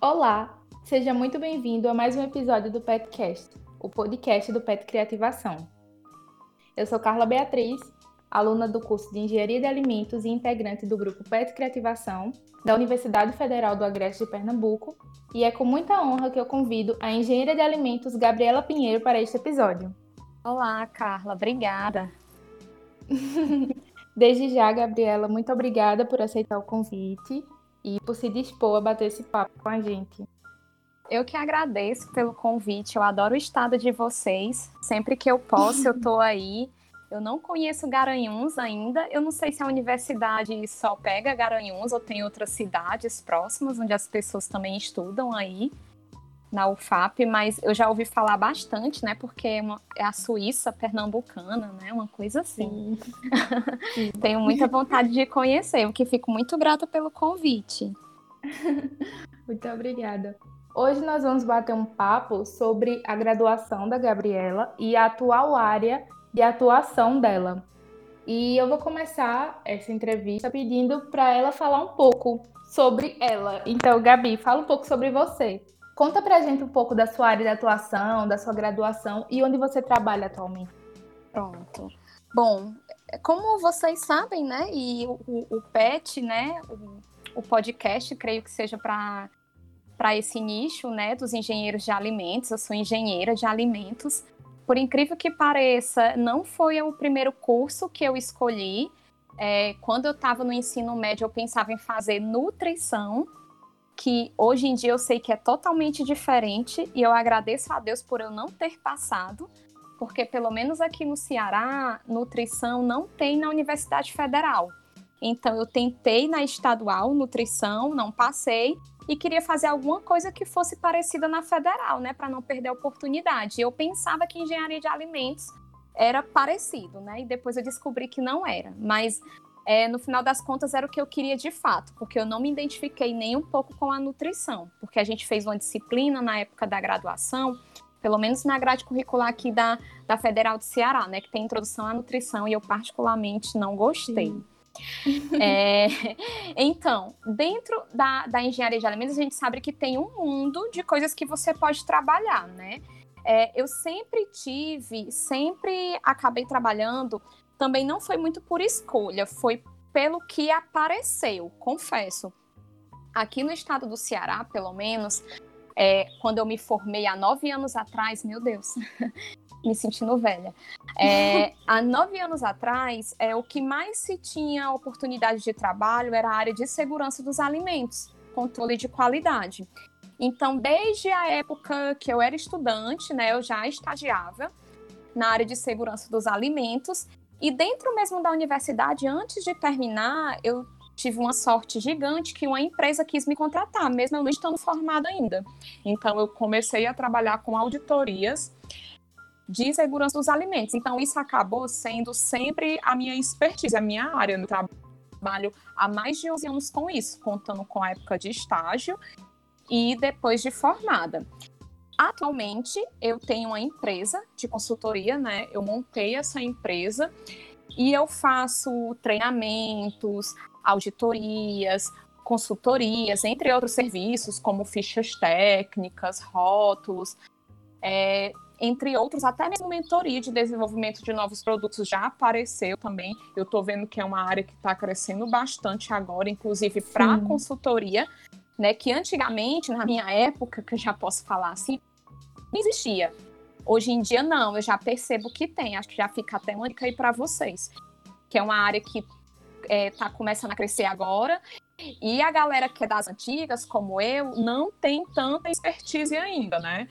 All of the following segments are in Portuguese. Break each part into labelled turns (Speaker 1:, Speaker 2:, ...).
Speaker 1: Olá, seja muito bem-vindo a mais um episódio do PetCast, o podcast do Pet Criativação. Eu sou Carla Beatriz, aluna do curso de Engenharia de Alimentos e integrante do grupo Pet Criativação da Universidade Federal do Agreste de Pernambuco, e é com muita honra que eu convido a engenheira de alimentos Gabriela Pinheiro para este episódio.
Speaker 2: Olá, Carla, obrigada.
Speaker 1: Desde já, Gabriela, muito obrigada por aceitar o convite e por se dispor a bater esse papo com a gente.
Speaker 2: Eu que agradeço pelo convite, eu adoro o estado de vocês. Sempre que eu posso, eu estou aí. Eu não conheço Garanhuns ainda. Eu não sei se a universidade só pega Garanhuns ou tem outras cidades próximas onde as pessoas também estudam aí na UFAP, mas eu já ouvi falar bastante, né? Porque é, uma, é a Suíça pernambucana, né? Uma coisa assim. Tenho muita vontade de conhecer, o que fico muito grata pelo convite.
Speaker 1: muito obrigada. Hoje nós vamos bater um papo sobre a graduação da Gabriela e a atual área de atuação dela. E eu vou começar essa entrevista pedindo para ela falar um pouco sobre ela. Então, Gabi, fala um pouco sobre você. Conta pra gente um pouco da sua área de atuação, da sua graduação e onde você trabalha atualmente.
Speaker 2: Pronto. Bom, como vocês sabem, né, e o, o PET, né, o, o podcast, creio que seja para para esse nicho, né, dos engenheiros de alimentos. Eu sou engenheira de alimentos. Por incrível que pareça, não foi o primeiro curso que eu escolhi. É, quando eu estava no ensino médio, eu pensava em fazer nutrição, que hoje em dia eu sei que é totalmente diferente e eu agradeço a Deus por eu não ter passado, porque pelo menos aqui no Ceará, nutrição não tem na Universidade Federal. Então eu tentei na estadual nutrição, não passei e queria fazer alguma coisa que fosse parecida na federal, né, para não perder a oportunidade. Eu pensava que engenharia de alimentos era parecido, né? E depois eu descobri que não era. Mas é, no final das contas era o que eu queria de fato, porque eu não me identifiquei nem um pouco com a nutrição, porque a gente fez uma disciplina na época da graduação, pelo menos na grade curricular aqui da, da Federal do Ceará, né, que tem introdução à nutrição e eu particularmente não gostei. É, então, dentro da, da engenharia de alimentos, a gente sabe que tem um mundo de coisas que você pode trabalhar, né? É, eu sempre tive, sempre acabei trabalhando também não foi muito por escolha, foi pelo que apareceu, confesso. Aqui no estado do Ceará, pelo menos, é, quando eu me formei há nove anos atrás, meu Deus, me sentindo velha. É, há nove anos atrás, é, o que mais se tinha oportunidade de trabalho era a área de segurança dos alimentos, controle de qualidade. Então, desde a época que eu era estudante, né, eu já estagiava na área de segurança dos alimentos e dentro mesmo da universidade, antes de terminar, eu tive uma sorte gigante que uma empresa quis me contratar, mesmo eu não estando formada ainda. Então eu comecei a trabalhar com auditorias de segurança dos alimentos. Então isso acabou sendo sempre a minha expertise, a minha área no trabalho há mais de 11 anos com isso, contando com a época de estágio e depois de formada. Atualmente, eu tenho uma empresa de consultoria, né? Eu montei essa empresa e eu faço treinamentos, auditorias, consultorias, entre outros serviços, como fichas técnicas, rótulos, é, entre outros, até mesmo mentoria de desenvolvimento de novos produtos já apareceu também. Eu estou vendo que é uma área que está crescendo bastante agora, inclusive para consultoria, né? Que antigamente, na minha época, que eu já posso falar assim, existia. Hoje em dia, não, eu já percebo que tem. Acho que já fica até uma dica aí para vocês. Que é uma área que está é, começando a crescer agora. E a galera que é das antigas, como eu, não tem tanta expertise ainda, né?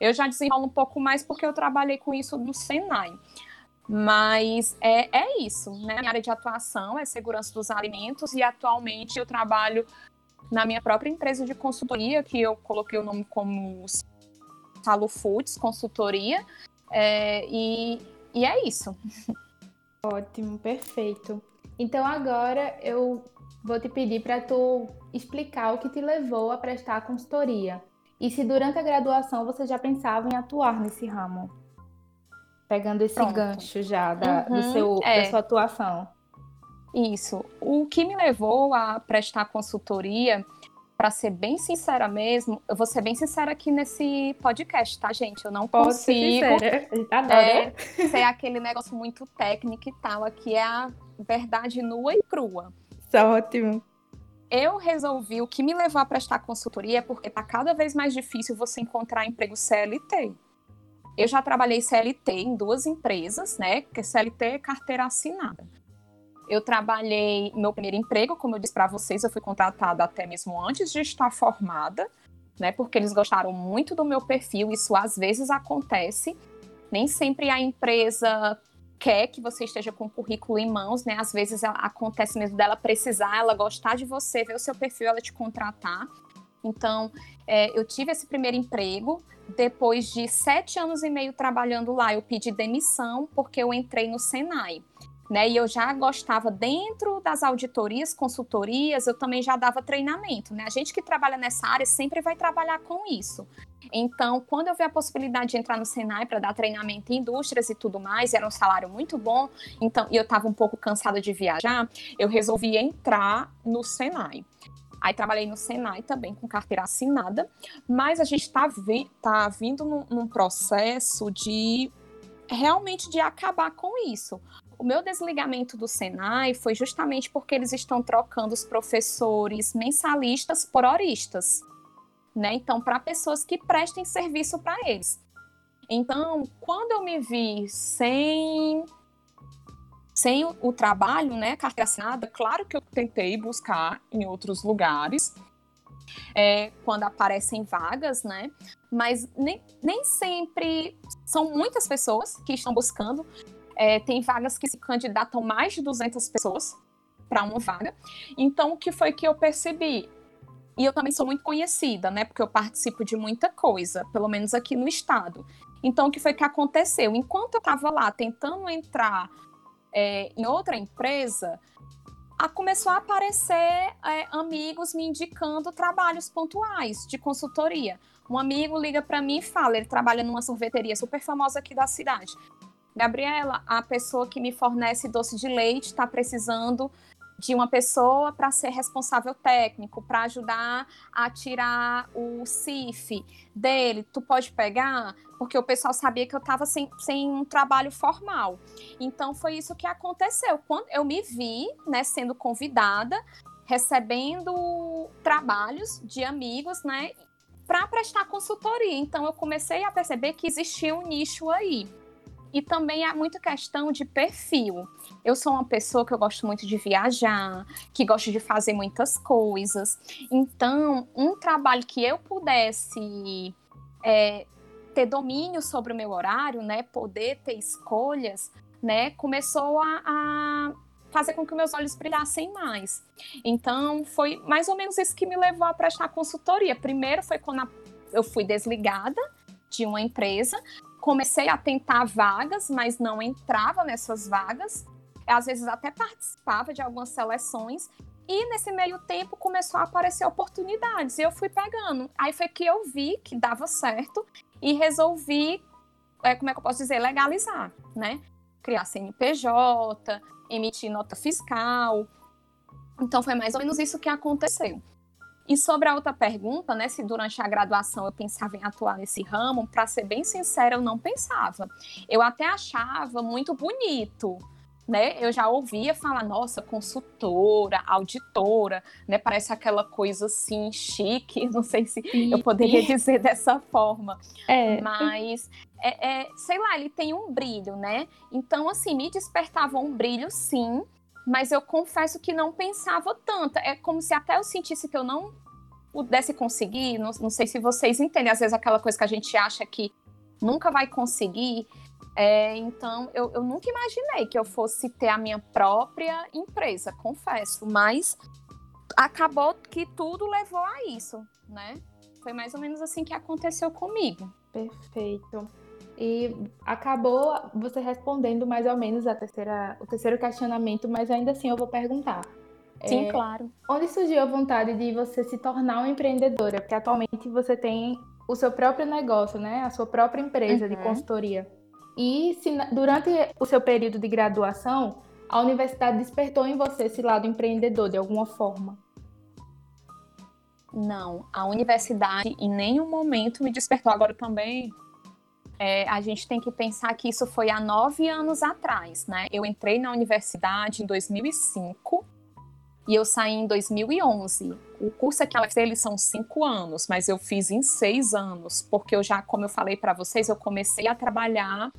Speaker 2: Eu já desenrolo um pouco mais porque eu trabalhei com isso no Senai. Mas é, é isso, né? Minha área de atuação é segurança dos alimentos e atualmente eu trabalho na minha própria empresa de consultoria, que eu coloquei o nome como Salo Foods, consultoria, é, e, e é isso.
Speaker 1: Ótimo, perfeito. Então agora eu vou te pedir para tu explicar o que te levou a prestar a consultoria. E se durante a graduação você já pensava em atuar nesse ramo? Pegando esse Pronto. gancho já da, uhum, do seu, é. da sua atuação.
Speaker 2: Isso. O que me levou a prestar consultoria para ser bem sincera mesmo, eu vou ser bem sincera aqui nesse podcast, tá, gente? Eu não
Speaker 1: Pode
Speaker 2: consigo
Speaker 1: ser,
Speaker 2: é, ser aquele negócio muito técnico e tal. Aqui é a verdade nua e crua.
Speaker 1: Isso é ótimo.
Speaker 2: Eu resolvi o que me levou a prestar consultoria porque tá cada vez mais difícil você encontrar emprego CLT. Eu já trabalhei CLT em duas empresas, né? Que CLT é carteira assinada. Eu trabalhei meu primeiro emprego, como eu disse para vocês, eu fui contratada até mesmo antes de estar formada, né? Porque eles gostaram muito do meu perfil. Isso às vezes acontece. Nem sempre a empresa quer que você esteja com o currículo em mãos, né? Às vezes acontece mesmo dela precisar, ela gostar de você, ver o seu perfil, ela te contratar. Então, é, eu tive esse primeiro emprego. Depois de sete anos e meio trabalhando lá, eu pedi demissão porque eu entrei no Senai né? E eu já gostava dentro das auditorias, consultorias, eu também já dava treinamento, né? A gente que trabalha nessa área sempre vai trabalhar com isso. Então, quando eu vi a possibilidade de entrar no Senai para dar treinamento em indústrias e tudo mais, era um salário muito bom, então, e eu estava um pouco cansada de viajar, eu resolvi entrar no Senai. Aí trabalhei no Senai também com carteira assinada, mas a gente está vi tá vindo num, num processo de realmente de acabar com isso. O meu desligamento do Senai foi justamente porque eles estão trocando os professores mensalistas por horistas, né? Então, para pessoas que prestem serviço para eles. Então, quando eu me vi sem sem o, trabalho, né, carteira assinada, claro que eu tentei buscar em outros lugares, é, quando aparecem vagas, né? Mas nem, nem sempre são muitas pessoas que estão buscando. É, tem vagas que se candidatam mais de 200 pessoas para uma vaga. Então, o que foi que eu percebi? E eu também sou muito conhecida, né? Porque eu participo de muita coisa, pelo menos aqui no estado. Então, o que foi que aconteceu? Enquanto eu estava lá tentando entrar é, em outra empresa, a, começou a aparecer é, amigos me indicando trabalhos pontuais de consultoria. Um amigo liga para mim e fala, ele trabalha numa sorveteria super famosa aqui da cidade. Gabriela, a pessoa que me fornece doce de leite está precisando de uma pessoa para ser responsável técnico, para ajudar a tirar o CIF dele. Tu pode pegar? Porque o pessoal sabia que eu estava sem, sem um trabalho formal. Então foi isso que aconteceu. Quando eu me vi né, sendo convidada, recebendo trabalhos de amigos, né? Para prestar consultoria. Então eu comecei a perceber que existia um nicho aí. E também há muita questão de perfil. Eu sou uma pessoa que eu gosto muito de viajar, que gosto de fazer muitas coisas. Então, um trabalho que eu pudesse é, ter domínio sobre o meu horário, né, poder ter escolhas, né, começou a, a fazer com que meus olhos brilhassem mais. Então, foi mais ou menos isso que me levou a prestar consultoria. Primeiro foi quando eu fui desligada de uma empresa, comecei a tentar vagas, mas não entrava nessas vagas. Às vezes até participava de algumas seleções. E nesse meio tempo começou a aparecer oportunidades. E eu fui pegando. Aí foi que eu vi que dava certo e resolvi, é, como é que eu posso dizer, legalizar, né? Criar CNPJ, emitir nota fiscal. Então foi mais ou menos isso que aconteceu. E sobre a outra pergunta, né, se durante a graduação eu pensava em atuar nesse ramo, para ser bem sincera, eu não pensava. Eu até achava muito bonito, né? Eu já ouvia falar, nossa, consultora, auditora, né? Parece aquela coisa assim chique, não sei se Sim. eu poderia dizer dessa forma. É. Mas é, é, sei lá, ele tem um brilho, né? Então, assim, me despertava um brilho, sim, mas eu confesso que não pensava tanto. É como se até eu sentisse que eu não pudesse conseguir. Não, não sei se vocês entendem, às vezes aquela coisa que a gente acha que nunca vai conseguir. É, então, eu, eu nunca imaginei que eu fosse ter a minha própria empresa, confesso. Mas acabou que tudo levou a isso, né? Foi mais ou menos assim que aconteceu comigo.
Speaker 1: Perfeito. E acabou você respondendo mais ou menos a terceira, o terceiro questionamento, mas ainda assim eu vou perguntar.
Speaker 2: Sim, é, claro.
Speaker 1: Onde surgiu a vontade de você se tornar uma empreendedora? Porque atualmente você tem o seu próprio negócio, né? A sua própria empresa uhum. de consultoria. E se, durante o seu período de graduação, a universidade despertou em você esse lado empreendedor de alguma forma?
Speaker 2: Não, a universidade em nenhum momento me despertou. Agora também é, a gente tem que pensar que isso foi há nove anos atrás, né? Eu entrei na universidade em 2005 e eu saí em 2011. O curso aqui na eles são cinco anos, mas eu fiz em seis anos, porque eu já, como eu falei para vocês, eu comecei a trabalhar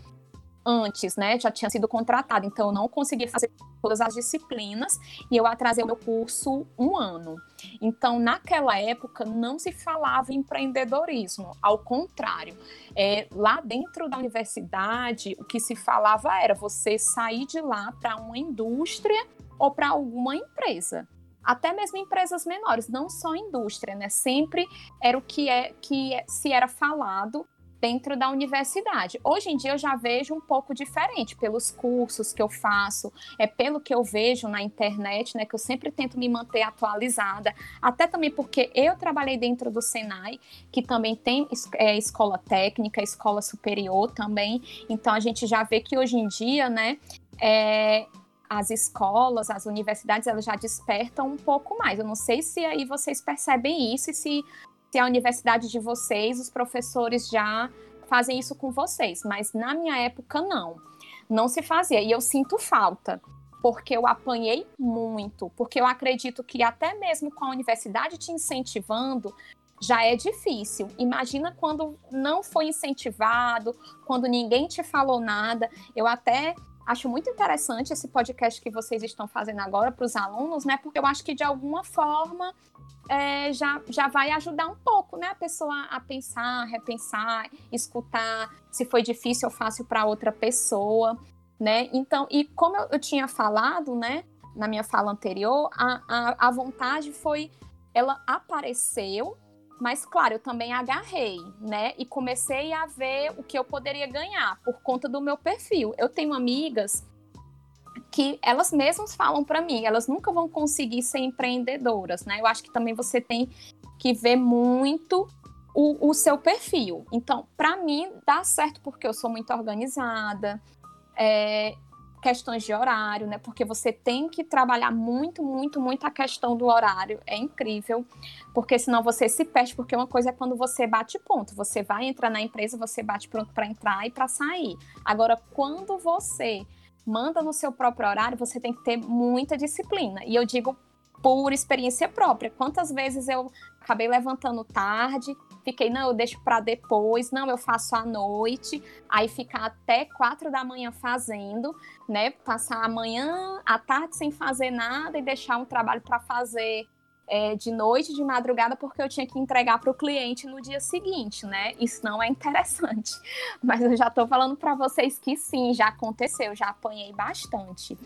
Speaker 2: antes, né? Já tinha sido contratada, então eu não consegui fazer todas as disciplinas e eu atrasei o meu curso um ano. Então, naquela época, não se falava em empreendedorismo, ao contrário, é, lá dentro da universidade, o que se falava era você sair de lá para uma indústria ou para alguma empresa até mesmo empresas menores, não só indústria, né? Sempre era o que é que se era falado dentro da universidade. Hoje em dia eu já vejo um pouco diferente pelos cursos que eu faço, é pelo que eu vejo na internet, né, que eu sempre tento me manter atualizada, até também porque eu trabalhei dentro do Senai, que também tem é, escola técnica, escola superior também, então a gente já vê que hoje em dia, né, é, as escolas, as universidades, elas já despertam um pouco mais. Eu não sei se aí vocês percebem isso e se se a universidade de vocês, os professores já fazem isso com vocês, mas na minha época não. Não se fazia e eu sinto falta, porque eu apanhei muito, porque eu acredito que até mesmo com a universidade te incentivando, já é difícil. Imagina quando não foi incentivado, quando ninguém te falou nada. Eu até acho muito interessante esse podcast que vocês estão fazendo agora para os alunos, né? Porque eu acho que de alguma forma é, já, já vai ajudar um pouco, né? A pessoa a pensar, repensar, escutar se foi difícil ou fácil para outra pessoa, né? Então, e como eu, eu, tinha falado, né, na minha fala anterior, a, a, a vontade foi, ela apareceu, mas claro, eu também agarrei, né? E comecei a ver o que eu poderia ganhar por conta do meu perfil. Eu tenho amigas que elas mesmas falam para mim, elas nunca vão conseguir ser empreendedoras, né? Eu acho que também você tem que ver muito o, o seu perfil. Então, para mim, dá certo porque eu sou muito organizada, é, questões de horário, né? Porque você tem que trabalhar muito, muito, muito a questão do horário. É incrível, porque senão você se perde. Porque uma coisa é quando você bate ponto, você vai entrar na empresa, você bate pronto para entrar e para sair. Agora, quando você manda no seu próprio horário, você tem que ter muita disciplina. E eu digo por experiência própria. Quantas vezes eu acabei levantando tarde, fiquei, não, eu deixo para depois, não, eu faço à noite, aí ficar até quatro da manhã fazendo, né? Passar a manhã, a tarde sem fazer nada e deixar um trabalho para fazer é, de noite, de madrugada, porque eu tinha que entregar para o cliente no dia seguinte, né? Isso não é interessante. Mas eu já estou falando para vocês que sim, já aconteceu, já apanhei bastante.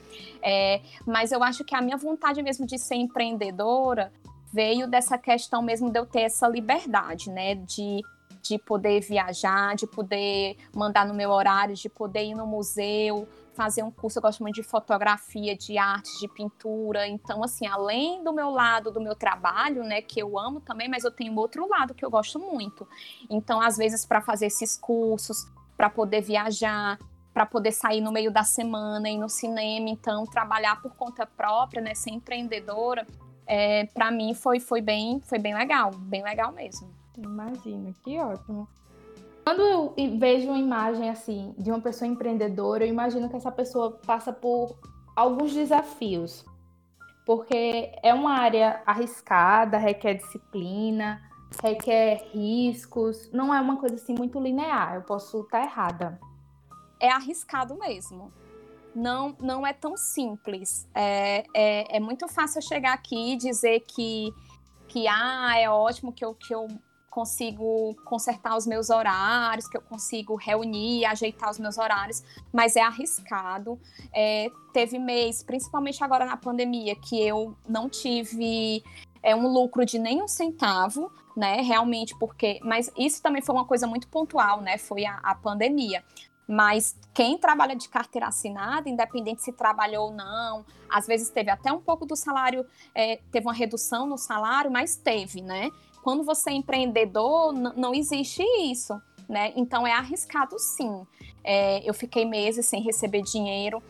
Speaker 2: É, mas eu acho que a minha vontade mesmo de ser empreendedora veio dessa questão mesmo de eu ter essa liberdade, né? De de poder viajar, de poder mandar no meu horário, de poder ir no museu, fazer um curso, eu gosto muito de fotografia, de arte, de pintura. Então, assim, além do meu lado do meu trabalho, né, que eu amo também, mas eu tenho outro lado que eu gosto muito. Então, às vezes, para fazer esses cursos, para poder viajar, para poder sair no meio da semana, ir no cinema, então, trabalhar por conta própria, né, ser empreendedora, é, para mim foi, foi, bem, foi bem legal, bem legal mesmo.
Speaker 1: Imagina, que ótimo. Quando eu vejo uma imagem assim de uma pessoa empreendedora, eu imagino que essa pessoa passa por alguns desafios. Porque é uma área arriscada, requer disciplina, requer riscos, não é uma coisa assim muito linear. Eu posso estar errada.
Speaker 2: É arriscado mesmo. Não, não é tão simples. É, é, é muito fácil chegar aqui e dizer que, que ah, é ótimo que eu, que eu consigo consertar os meus horários, que eu consigo reunir, ajeitar os meus horários, mas é arriscado. É, teve mês, principalmente agora na pandemia, que eu não tive é, um lucro de nenhum centavo, né? Realmente, porque. Mas isso também foi uma coisa muito pontual, né? Foi a, a pandemia. Mas quem trabalha de carteira assinada, independente se trabalhou ou não, às vezes teve até um pouco do salário, é, teve uma redução no salário, mas teve, né? Quando você é empreendedor, não existe isso, né? Então é arriscado sim. É, eu fiquei meses sem receber dinheiro.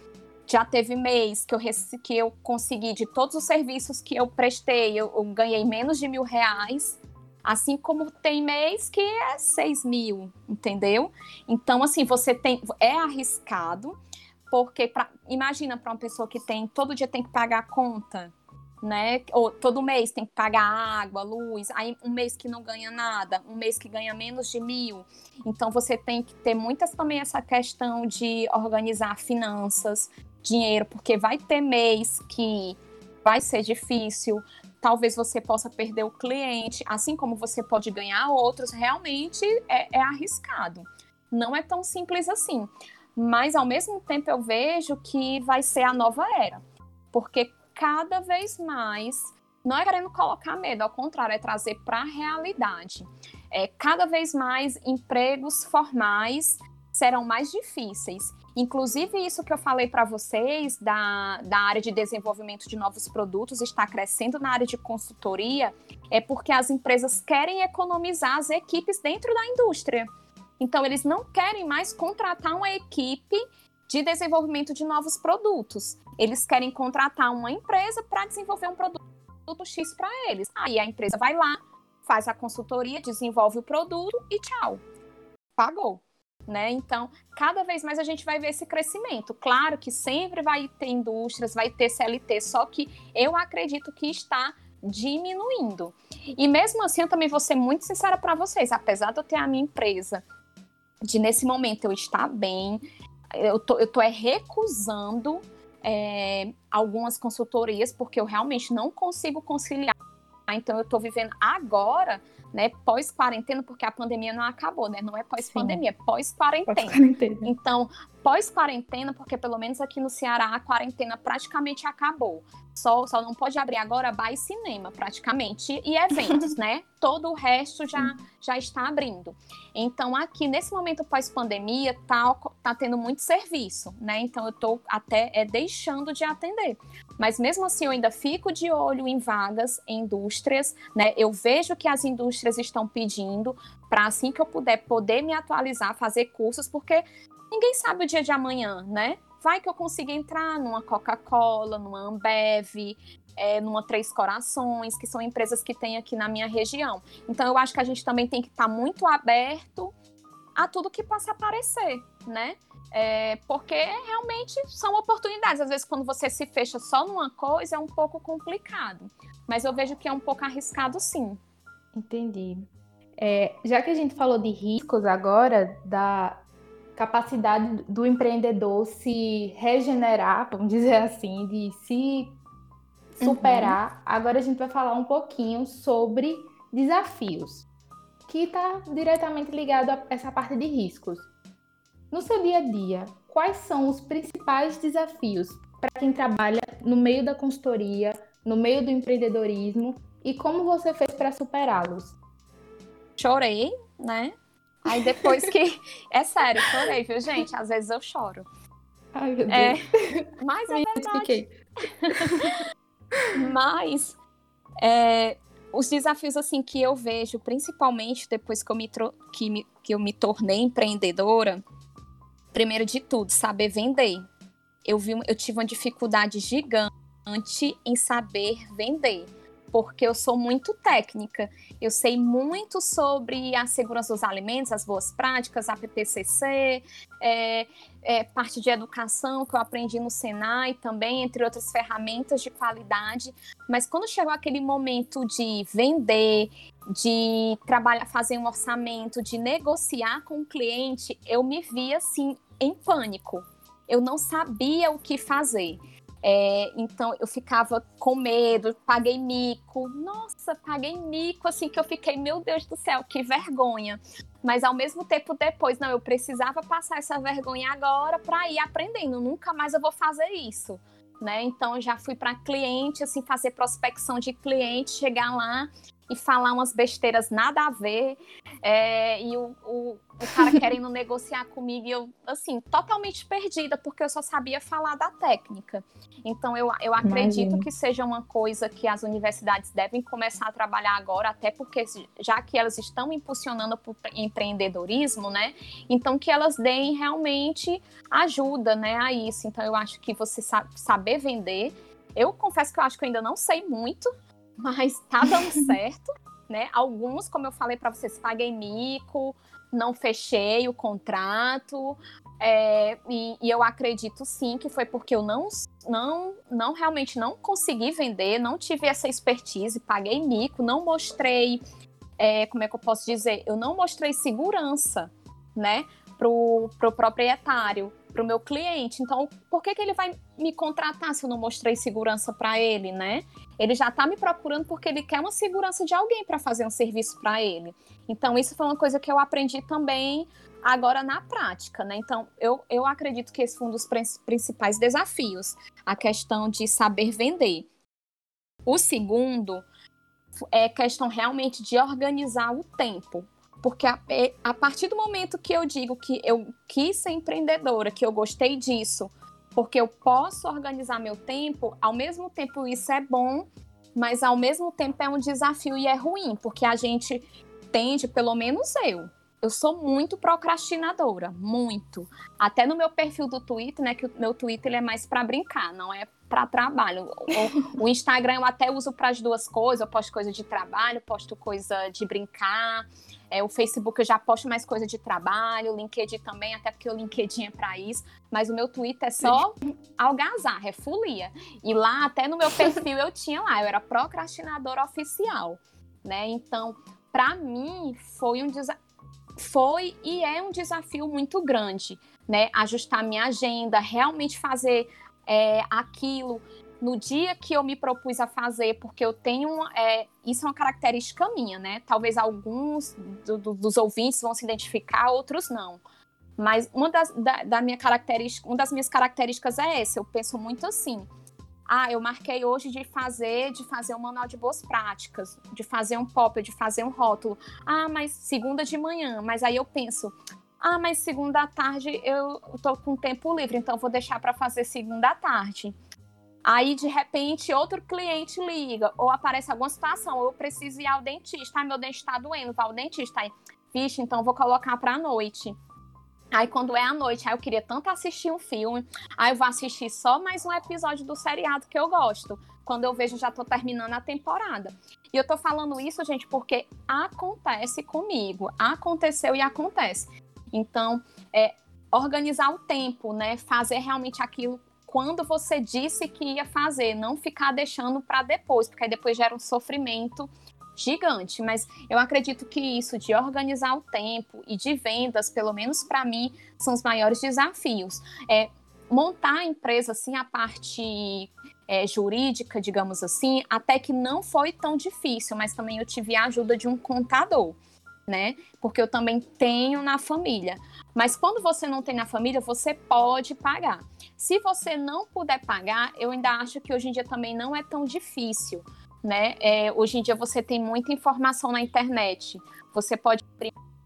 Speaker 2: já teve mês que eu, que eu consegui, de todos os serviços que eu prestei, eu, eu ganhei menos de mil reais. Assim como tem mês que é seis mil, entendeu? Então, assim, você tem. É arriscado, porque pra, imagina para uma pessoa que tem todo dia tem que pagar a conta, né? Ou todo mês tem que pagar água, luz, aí um mês que não ganha nada, um mês que ganha menos de mil. Então você tem que ter muitas também essa questão de organizar finanças, dinheiro, porque vai ter mês que vai ser difícil, talvez você possa perder o cliente, assim como você pode ganhar outros, realmente é, é arriscado. Não é tão simples assim. Mas ao mesmo tempo eu vejo que vai ser a nova era. Porque cada vez mais, não é querendo colocar medo, ao contrário, é trazer para a realidade. É, cada vez mais empregos formais serão mais difíceis. Inclusive, isso que eu falei para vocês da, da área de desenvolvimento de novos produtos está crescendo na área de consultoria, é porque as empresas querem economizar as equipes dentro da indústria. Então, eles não querem mais contratar uma equipe de desenvolvimento de novos produtos. Eles querem contratar uma empresa para desenvolver um produto X para eles. Aí a empresa vai lá, faz a consultoria, desenvolve o produto e tchau. Pagou né? Então, cada vez mais a gente vai ver esse crescimento. Claro que sempre vai ter indústrias, vai ter CLT, só que eu acredito que está diminuindo. E mesmo assim, eu também vou ser muito sincera para vocês, apesar de eu ter a minha empresa, de nesse momento eu estar bem, eu tô, eu tô é recusando é, algumas consultorias, porque eu realmente não consigo conciliar. Então, eu estou vivendo agora né, pós-quarentena, porque a pandemia não acabou, né? Não é pós-pandemia, é pós-quarentena. Pós então, pós-quarentena, porque pelo menos aqui no Ceará a quarentena praticamente acabou. Só, só não pode abrir agora bar e cinema, praticamente, e eventos, né? Todo o resto já, já está abrindo. Então, aqui, nesse momento pós-pandemia, tá, tá tendo muito serviço, né? Então, eu estou até é, deixando de atender. Mas, mesmo assim, eu ainda fico de olho em vagas, em indústrias, né? Eu vejo que as indústrias estão pedindo para, assim que eu puder, poder me atualizar, fazer cursos, porque ninguém sabe o dia de amanhã, né? vai que eu consiga entrar numa Coca-Cola, numa Ambev, é, numa Três Corações, que são empresas que tem aqui na minha região. Então, eu acho que a gente também tem que estar tá muito aberto a tudo que possa aparecer, né? É, porque realmente são oportunidades. Às vezes, quando você se fecha só numa coisa, é um pouco complicado. Mas eu vejo que é um pouco arriscado, sim.
Speaker 1: Entendi. É, já que a gente falou de riscos agora, da, capacidade do empreendedor se regenerar, vamos dizer assim, de se superar. Uhum. Agora a gente vai falar um pouquinho sobre desafios, que está diretamente ligado a essa parte de riscos. No seu dia a dia, quais são os principais desafios para quem trabalha no meio da consultoria, no meio do empreendedorismo e como você fez para superá-los?
Speaker 2: Chorei, né? Aí depois que. É sério, chorei, viu, gente? Às vezes eu choro.
Speaker 1: Ai, meu é, Deus.
Speaker 2: É, mas é verdade. mas é, os desafios assim que eu vejo, principalmente depois que eu me, que, me, que eu me tornei empreendedora, primeiro de tudo, saber vender. Eu, vi, eu tive uma dificuldade gigante em saber vender porque eu sou muito técnica. Eu sei muito sobre a segurança dos alimentos, as boas práticas, a PPCC, é, é, parte de educação que eu aprendi no Senai também, entre outras ferramentas de qualidade. Mas quando chegou aquele momento de vender, de trabalhar, fazer um orçamento, de negociar com o cliente, eu me vi assim em pânico. Eu não sabia o que fazer. É, então eu ficava com medo, paguei mico. Nossa, paguei mico, assim que eu fiquei, meu Deus do céu, que vergonha. Mas ao mesmo tempo depois, não, eu precisava passar essa vergonha agora para ir aprendendo. Nunca mais eu vou fazer isso. Né? Então já fui para cliente, assim, fazer prospecção de cliente, chegar lá e falar umas besteiras nada a ver, é, e o, o, o cara querendo negociar comigo, e eu, assim, totalmente perdida, porque eu só sabia falar da técnica. Então, eu, eu acredito Imagina. que seja uma coisa que as universidades devem começar a trabalhar agora, até porque, já que elas estão impulsionando o empreendedorismo, né, então que elas deem realmente ajuda, né, a isso. Então, eu acho que você saber vender, eu confesso que eu acho que eu ainda não sei muito, mas tá dando certo, né? Alguns, como eu falei para vocês, paguei mico, não fechei o contrato, é, e, e, eu acredito sim que foi porque eu não, não, não realmente não consegui vender, não tive essa expertise, paguei mico, não mostrei, é, como é que eu posso dizer, eu não mostrei segurança, né, pro, pro proprietário para o meu cliente. Então, por que, que ele vai me contratar se eu não mostrei segurança para ele, né? Ele já está me procurando porque ele quer uma segurança de alguém para fazer um serviço para ele. Então, isso foi uma coisa que eu aprendi também agora na prática, né? Então, eu, eu acredito que esse foi um dos principais desafios, a questão de saber vender. O segundo é questão realmente de organizar o tempo. Porque a, é, a partir do momento que eu digo que eu quis ser empreendedora, que eu gostei disso, porque eu posso organizar meu tempo, ao mesmo tempo isso é bom, mas ao mesmo tempo é um desafio e é ruim, porque a gente tende, pelo menos eu, eu sou muito procrastinadora, muito. Até no meu perfil do Twitter, né, que o meu Twitter ele é mais para brincar, não é para trabalho. O, o, Instagram eu até uso para as duas coisas, eu posto coisa de trabalho, posto coisa de brincar. É, o Facebook eu já posto mais coisa de trabalho, o LinkedIn também, até porque o LinkedIn é para isso. Mas o meu Twitter é só algazarra, é folia. E lá, até no meu perfil, eu tinha lá, eu era procrastinadora oficial, né? Então, para mim, foi um desafio. Foi e é um desafio muito grande, né? Ajustar minha agenda, realmente fazer é, aquilo no dia que eu me propus a fazer, porque eu tenho. É, isso é uma característica minha, né? Talvez alguns do, do, dos ouvintes vão se identificar, outros não. Mas uma das, da, da minha característica, uma das minhas características é essa. Eu penso muito assim. Ah, eu marquei hoje de fazer, de fazer um manual de boas práticas, de fazer um pop, de fazer um rótulo. Ah, mas segunda de manhã. Mas aí eu penso, ah, mas segunda tarde eu tô com tempo livre, então vou deixar para fazer segunda tarde. Aí, de repente, outro cliente liga, ou aparece alguma situação, ou eu preciso ir ao dentista, ah, meu dente está doendo, vou ao dentista. Aí, vixe, então vou colocar para noite. Aí, quando é à noite, aí eu queria tanto assistir um filme, aí eu vou assistir só mais um episódio do seriado que eu gosto. Quando eu vejo, já tô terminando a temporada. E eu tô falando isso, gente, porque acontece comigo. Aconteceu e acontece. Então, é, organizar o tempo, né? Fazer realmente aquilo quando você disse que ia fazer, não ficar deixando para depois, porque aí depois gera um sofrimento gigante. Mas eu acredito que isso de organizar o tempo e de vendas, pelo menos para mim, são os maiores desafios. É, montar a empresa, assim, a parte é, jurídica, digamos assim, até que não foi tão difícil, mas também eu tive a ajuda de um contador né? Porque eu também tenho na família. Mas quando você não tem na família, você pode pagar. Se você não puder pagar, eu ainda acho que hoje em dia também não é tão difícil, né? É, hoje em dia você tem muita informação na internet. Você pode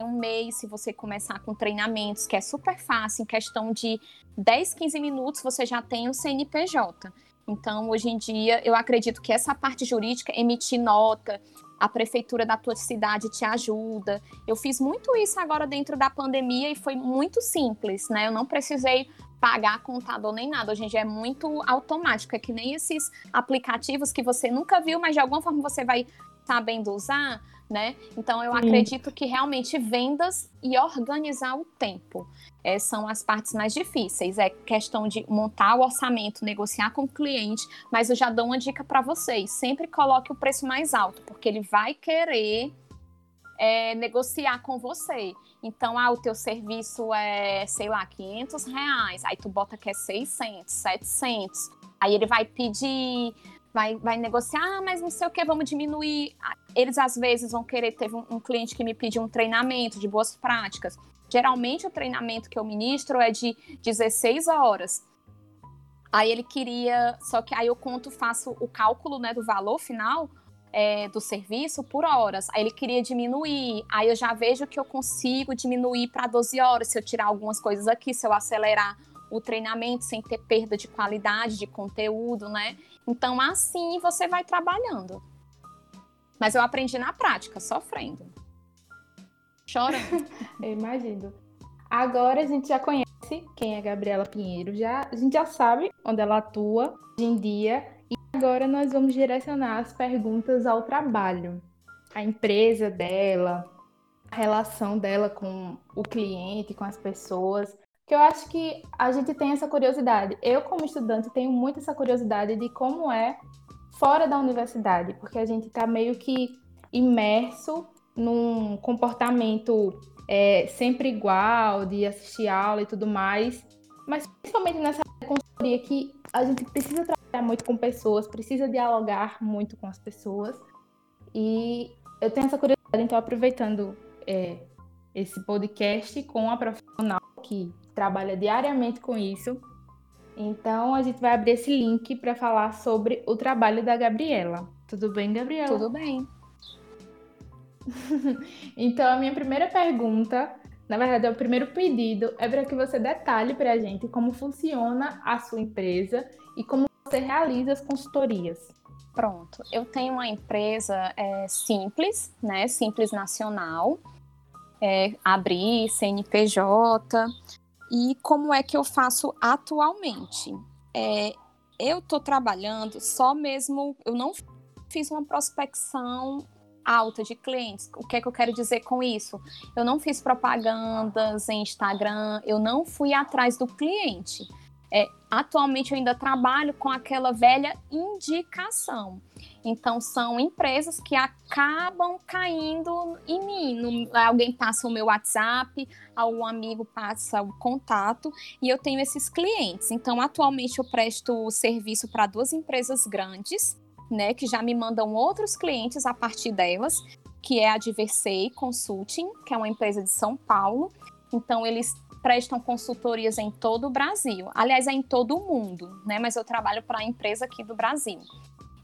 Speaker 2: um mês se você começar com treinamentos, que é super fácil, em questão de 10, 15 minutos você já tem o CNPJ. Então, hoje em dia, eu acredito que essa parte jurídica, emitir nota, a prefeitura da tua cidade te ajuda. Eu fiz muito isso agora dentro da pandemia e foi muito simples, né? Eu não precisei pagar contador nem nada. Hoje em dia é muito automático, é que nem esses aplicativos que você nunca viu, mas de alguma forma você vai sabendo usar, né? Então eu Sim. acredito que realmente vendas e organizar o tempo é, são as partes mais difíceis. É questão de montar o orçamento, negociar com o cliente, mas eu já dou uma dica para vocês: sempre coloque o preço mais alto, porque ele vai querer é, negociar com você. Então, ah, o teu serviço é, sei lá, 500 reais, aí tu bota que é 600, 700, aí ele vai pedir vai, vai negociar, ah, mas não sei o que, vamos diminuir. Eles às vezes vão querer. Teve um, um, cliente que me pediu um treinamento de boas práticas. Geralmente o treinamento que eu ministro é de 16 horas. Aí ele queria, só que aí eu conto, faço o cálculo né, do valor final. é, do serviço por horas. Aí ele queria diminuir. Aí eu já vejo que eu consigo diminuir para 12 horas se eu tirar algumas coisas aqui, se eu acelerar o treinamento sem ter perda de qualidade de conteúdo, né? Então assim você vai trabalhando. Mas eu aprendi na prática, sofrendo. Chorando.
Speaker 1: eu imagino. Agora a gente já conhece quem é Gabriela Pinheiro, já, a gente já sabe onde ela atua hoje em dia e agora nós vamos direcionar as perguntas ao trabalho, a empresa dela, a relação dela com o cliente, com as pessoas. Que eu acho que a gente tem essa curiosidade. Eu, como estudante, tenho muito essa curiosidade de como é fora da universidade, porque a gente está meio que imerso num comportamento é, sempre igual, de assistir aula e tudo mais, mas principalmente nessa consultoria que a gente precisa trabalhar muito com pessoas, precisa dialogar muito com as pessoas. E eu tenho essa curiosidade, então, aproveitando é, esse podcast com a profissional que trabalha diariamente com isso. Então, a gente vai abrir esse link para falar sobre o trabalho da Gabriela. Tudo bem, Gabriela?
Speaker 2: Tudo bem.
Speaker 1: então, a minha primeira pergunta na verdade, é o primeiro pedido é para que você detalhe para a gente como funciona a sua empresa e como você realiza as consultorias.
Speaker 2: Pronto, eu tenho uma empresa é, simples, né? Simples nacional. É, abri CNPJ. E como é que eu faço atualmente? É, eu estou trabalhando só mesmo. Eu não fiz uma prospecção alta de clientes. O que é que eu quero dizer com isso? Eu não fiz propagandas em Instagram, eu não fui atrás do cliente. É, atualmente eu ainda trabalho com aquela velha indicação. Então são empresas que acabam caindo em mim. No, alguém passa o meu WhatsApp, algum amigo passa o contato e eu tenho esses clientes. Então atualmente eu presto serviço para duas empresas grandes né, que já me mandam outros clientes a partir delas, que é a Diversei Consulting, que é uma empresa de São Paulo. Então, eles prestam consultorias em todo o Brasil. Aliás, é em todo o mundo, né? Mas eu trabalho para a empresa aqui do Brasil.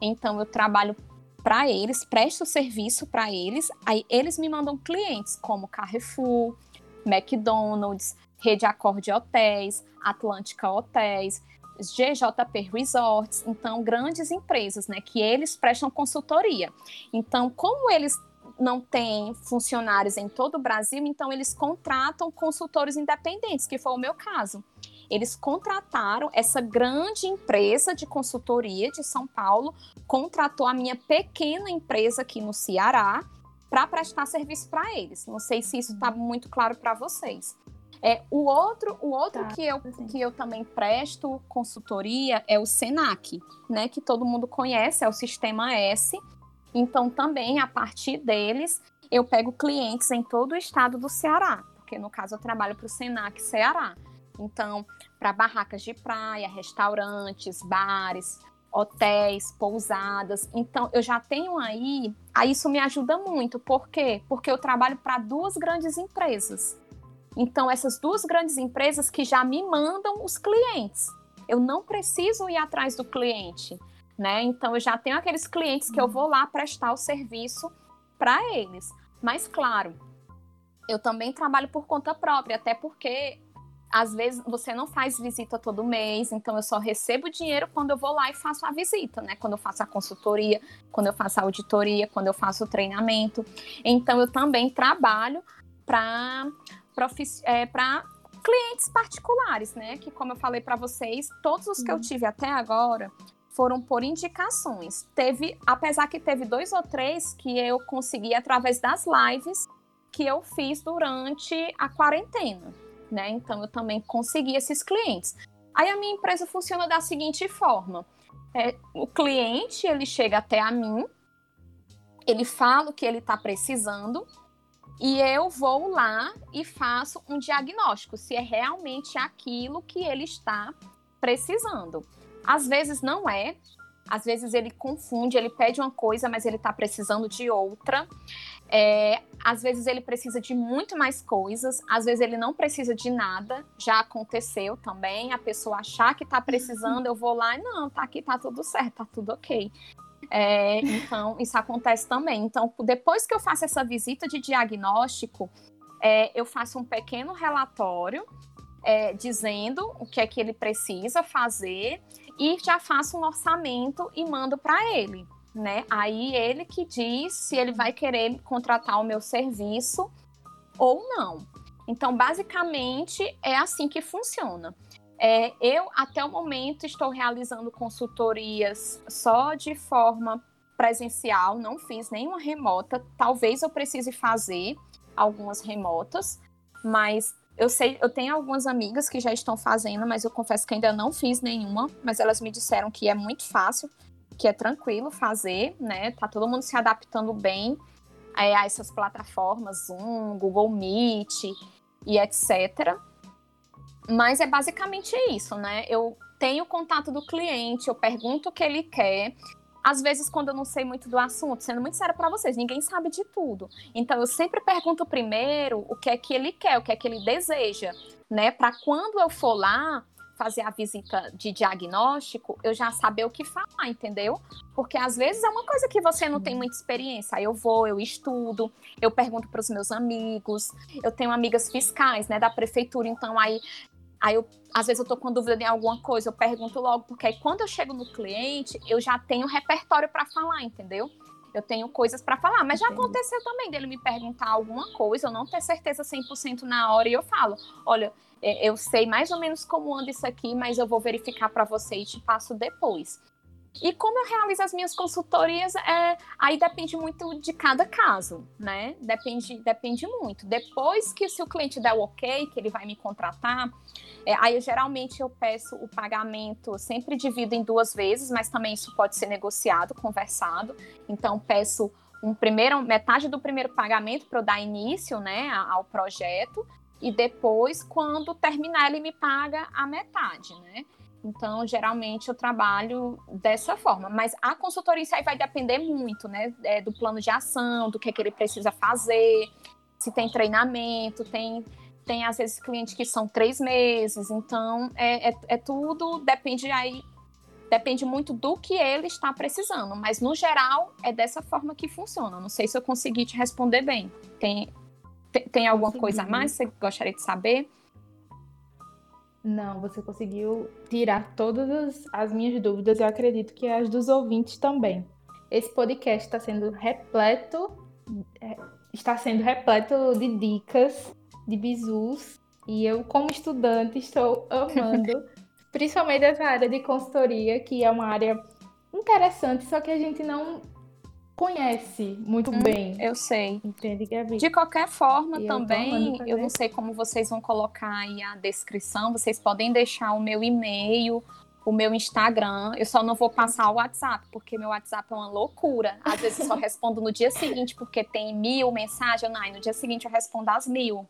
Speaker 2: Então, eu trabalho para eles, presto serviço para eles, aí eles me mandam clientes como Carrefour, McDonald's, Rede Acorde Hotéis, Atlântica Hotéis. GJP Resorts, então grandes empresas, né, que eles prestam consultoria. Então, como eles não têm funcionários em todo o Brasil, então eles contratam consultores independentes, que foi o meu caso. Eles contrataram essa grande empresa de consultoria de São Paulo, contratou a minha pequena empresa aqui no Ceará para prestar serviço para eles. Não sei se isso está muito claro para vocês. É, o outro, o outro tá, que, eu, que eu também presto consultoria é o SENAC, né? Que todo mundo conhece, é o Sistema S. Então, também, a partir deles, eu pego clientes em todo o estado do Ceará, porque no caso eu trabalho para o SENAC Ceará. Então, para barracas de praia, restaurantes, bares, hotéis, pousadas. Então, eu já tenho aí. Aí isso me ajuda muito. Por quê? Porque eu trabalho para duas grandes empresas. Então, essas duas grandes empresas que já me mandam os clientes. Eu não preciso ir atrás do cliente, né? Então, eu já tenho aqueles clientes que eu vou lá prestar o serviço para eles. Mas, claro, eu também trabalho por conta própria, até porque às vezes você não faz visita todo mês, então eu só recebo dinheiro quando eu vou lá e faço a visita, né? Quando eu faço a consultoria, quando eu faço a auditoria, quando eu faço o treinamento. Então eu também trabalho para é, clientes particulares, né? Que, como eu falei para vocês, todos os que eu uhum. tive até agora foram por indicações. Teve, apesar que teve dois ou três que eu consegui através das lives que eu fiz durante a quarentena, né? Então eu também consegui esses clientes. Aí a minha empresa funciona da seguinte forma: é, o cliente ele chega até a mim, ele fala o que ele está precisando, e eu vou lá e faço um diagnóstico se é realmente aquilo que ele está precisando. Às vezes não é, às vezes ele confunde, ele pede uma coisa, mas ele está precisando de outra. É, às vezes ele precisa de muito mais coisas, às vezes ele não precisa de nada. Já aconteceu também, a pessoa achar que está precisando, eu vou lá e não, tá aqui, tá tudo certo, tá tudo ok. É, então, isso acontece também. Então, depois que eu faço essa visita de diagnóstico, é, eu faço um pequeno relatório é, dizendo o que é que ele precisa fazer e já faço um orçamento e mando para ele, né? Aí ele que diz se ele vai querer contratar o meu serviço ou não. Então, basicamente, é assim que funciona. É, eu, até o momento, estou realizando consultorias só de forma presencial, não fiz nenhuma remota. Talvez eu precise fazer algumas remotas, mas eu sei, eu tenho algumas amigas que já estão fazendo, mas eu confesso que ainda não fiz nenhuma, mas elas me disseram que é muito fácil, que é tranquilo fazer, né? Tá todo mundo se adaptando bem a essas plataformas, Zoom, Google Meet e etc. Mas é basicamente isso, né? Eu tenho o contato do cliente, eu pergunto o que ele quer. Às vezes, quando eu não sei muito do assunto, sendo muito sério para vocês, ninguém sabe de tudo. Então, eu sempre pergunto primeiro o que é que ele quer, o que é que ele deseja, né? Para quando eu for lá, fazer a visita de diagnóstico, eu já saber o que falar, entendeu? Porque às vezes é uma coisa que você não tem muita experiência. Eu vou, eu estudo, eu pergunto para os meus amigos, eu tenho amigas fiscais, né, da prefeitura, então aí Aí eu, às vezes eu tô com dúvida em alguma coisa, eu pergunto logo, porque aí quando eu chego no cliente, eu já tenho repertório para falar, entendeu? Eu tenho coisas para falar, mas já aconteceu também dele me perguntar alguma coisa, eu não ter certeza 100% na hora e eu falo: "Olha, é, eu sei mais ou menos como anda isso aqui, mas eu vou verificar para você e te passo depois. E como eu realizo as minhas consultorias, é, aí depende muito de cada caso, né? Depende, depende muito. Depois que se o cliente der o ok, que ele vai me contratar, é, aí eu, geralmente eu peço o pagamento, sempre divido em duas vezes, mas também isso pode ser negociado, conversado. Então peço um primeiro, metade do primeiro pagamento para eu dar início, né, ao projeto e depois, quando terminar, ele me paga a metade, né? Então, geralmente eu trabalho dessa forma. Mas a consultoria isso aí vai depender muito, né? É, do plano de ação, do que, é que ele precisa fazer, se tem treinamento, tem, tem às vezes clientes que são três meses. Então, é, é, é tudo, depende aí, depende muito do que ele está precisando. Mas, no geral, é dessa forma que funciona. Não sei se eu consegui te responder bem. Tem, tem alguma Consegui. coisa a mais que você gostaria de saber?
Speaker 1: Não, você conseguiu tirar todas as minhas dúvidas. Eu acredito que as dos ouvintes também. Esse podcast está sendo repleto, é, está sendo repleto de dicas, de bizus. E eu, como estudante, estou amando, principalmente essa área de consultoria, que é uma área interessante, só que a gente não conhece muito hum, bem.
Speaker 2: Eu sei.
Speaker 1: Entende, Gabi?
Speaker 2: De qualquer forma, e também, eu, eu não sei como vocês vão colocar aí a descrição, vocês podem deixar o meu e-mail, o meu Instagram. Eu só não vou passar o WhatsApp, porque meu WhatsApp é uma loucura. Às vezes eu só respondo no dia seguinte, porque tem mil mensagens. Não, no dia seguinte eu respondo as mil.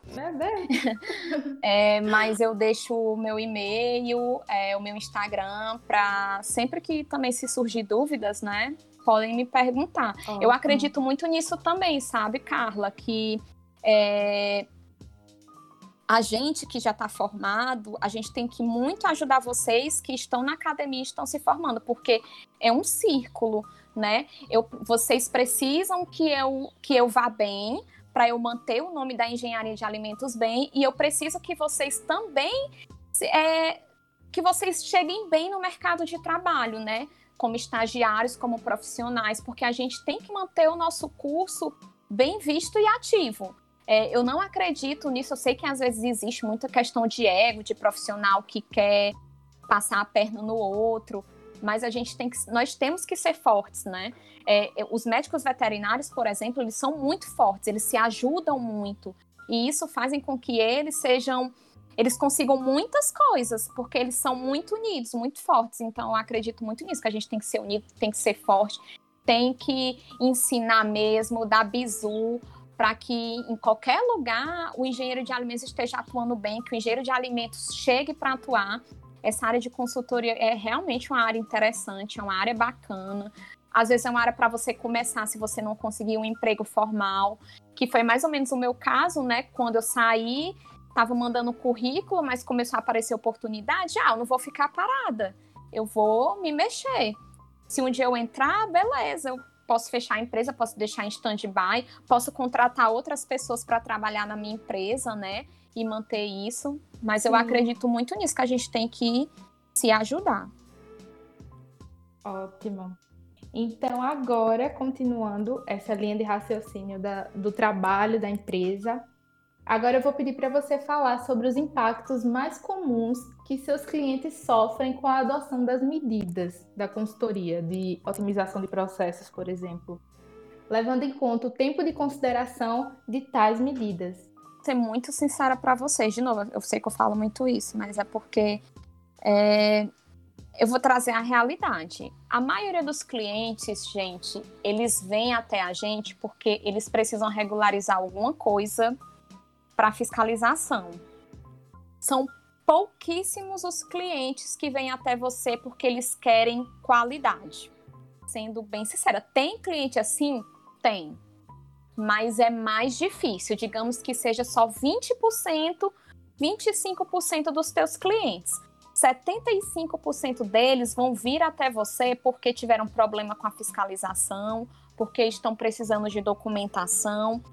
Speaker 2: É, mas eu deixo o meu e-mail, é, o meu Instagram, para sempre que também se surgir dúvidas, né? Podem me perguntar. Oh, eu acredito muito nisso também, sabe, Carla? Que é, a gente que já está formado, a gente tem que muito ajudar vocês que estão na academia e estão se formando, porque é um círculo, né? Eu, vocês precisam que eu, que eu vá bem para eu manter o nome da engenharia de alimentos bem, e eu preciso que vocês também é, que vocês cheguem bem no mercado de trabalho, né? Como estagiários, como profissionais, porque a gente tem que manter o nosso curso bem visto e ativo. É, eu não acredito nisso, eu sei que às vezes existe muita questão de ego, de profissional que quer passar a perna no outro, mas a gente tem que, nós temos que ser fortes, né? É, os médicos veterinários, por exemplo, eles são muito fortes, eles se ajudam muito, e isso faz com que eles sejam eles consigam muitas coisas, porque eles são muito unidos, muito fortes. Então, eu acredito muito nisso, que a gente tem que ser unido, tem que ser forte, tem que ensinar mesmo, dar bizu, para que em qualquer lugar o engenheiro de alimentos esteja atuando bem, que o engenheiro de alimentos chegue para atuar. Essa área de consultoria é realmente uma área interessante, é uma área bacana. Às vezes é uma área para você começar se você não conseguir um emprego formal, que foi mais ou menos o meu caso, né? Quando eu saí estava mandando currículo, mas começou a aparecer oportunidade, ah, eu não vou ficar parada, eu vou me mexer. Se um dia eu entrar, beleza, eu posso fechar a empresa, posso deixar em stand-by, posso contratar outras pessoas para trabalhar na minha empresa, né? E manter isso. Mas eu Sim. acredito muito nisso, que a gente tem que se ajudar.
Speaker 1: Ótimo. Então, agora, continuando essa linha de raciocínio da, do trabalho da empresa, agora eu vou pedir para você falar sobre os impactos mais comuns que seus clientes sofrem com a adoção das medidas da consultoria de otimização de processos, por exemplo, levando em conta o tempo de consideração de tais medidas.
Speaker 2: Vou ser muito sincera para vocês, de novo, eu sei que eu falo muito isso, mas é porque é, eu vou trazer a realidade. A maioria dos clientes, gente, eles vêm até a gente porque eles precisam regularizar alguma coisa para fiscalização. São pouquíssimos os clientes que vêm até você porque eles querem qualidade. Sendo bem sincera, tem cliente assim? Tem. Mas é mais difícil. Digamos que seja só 20%, 25% dos teus clientes. 75% deles vão vir até você porque tiveram problema com a fiscalização, porque estão precisando de documentação,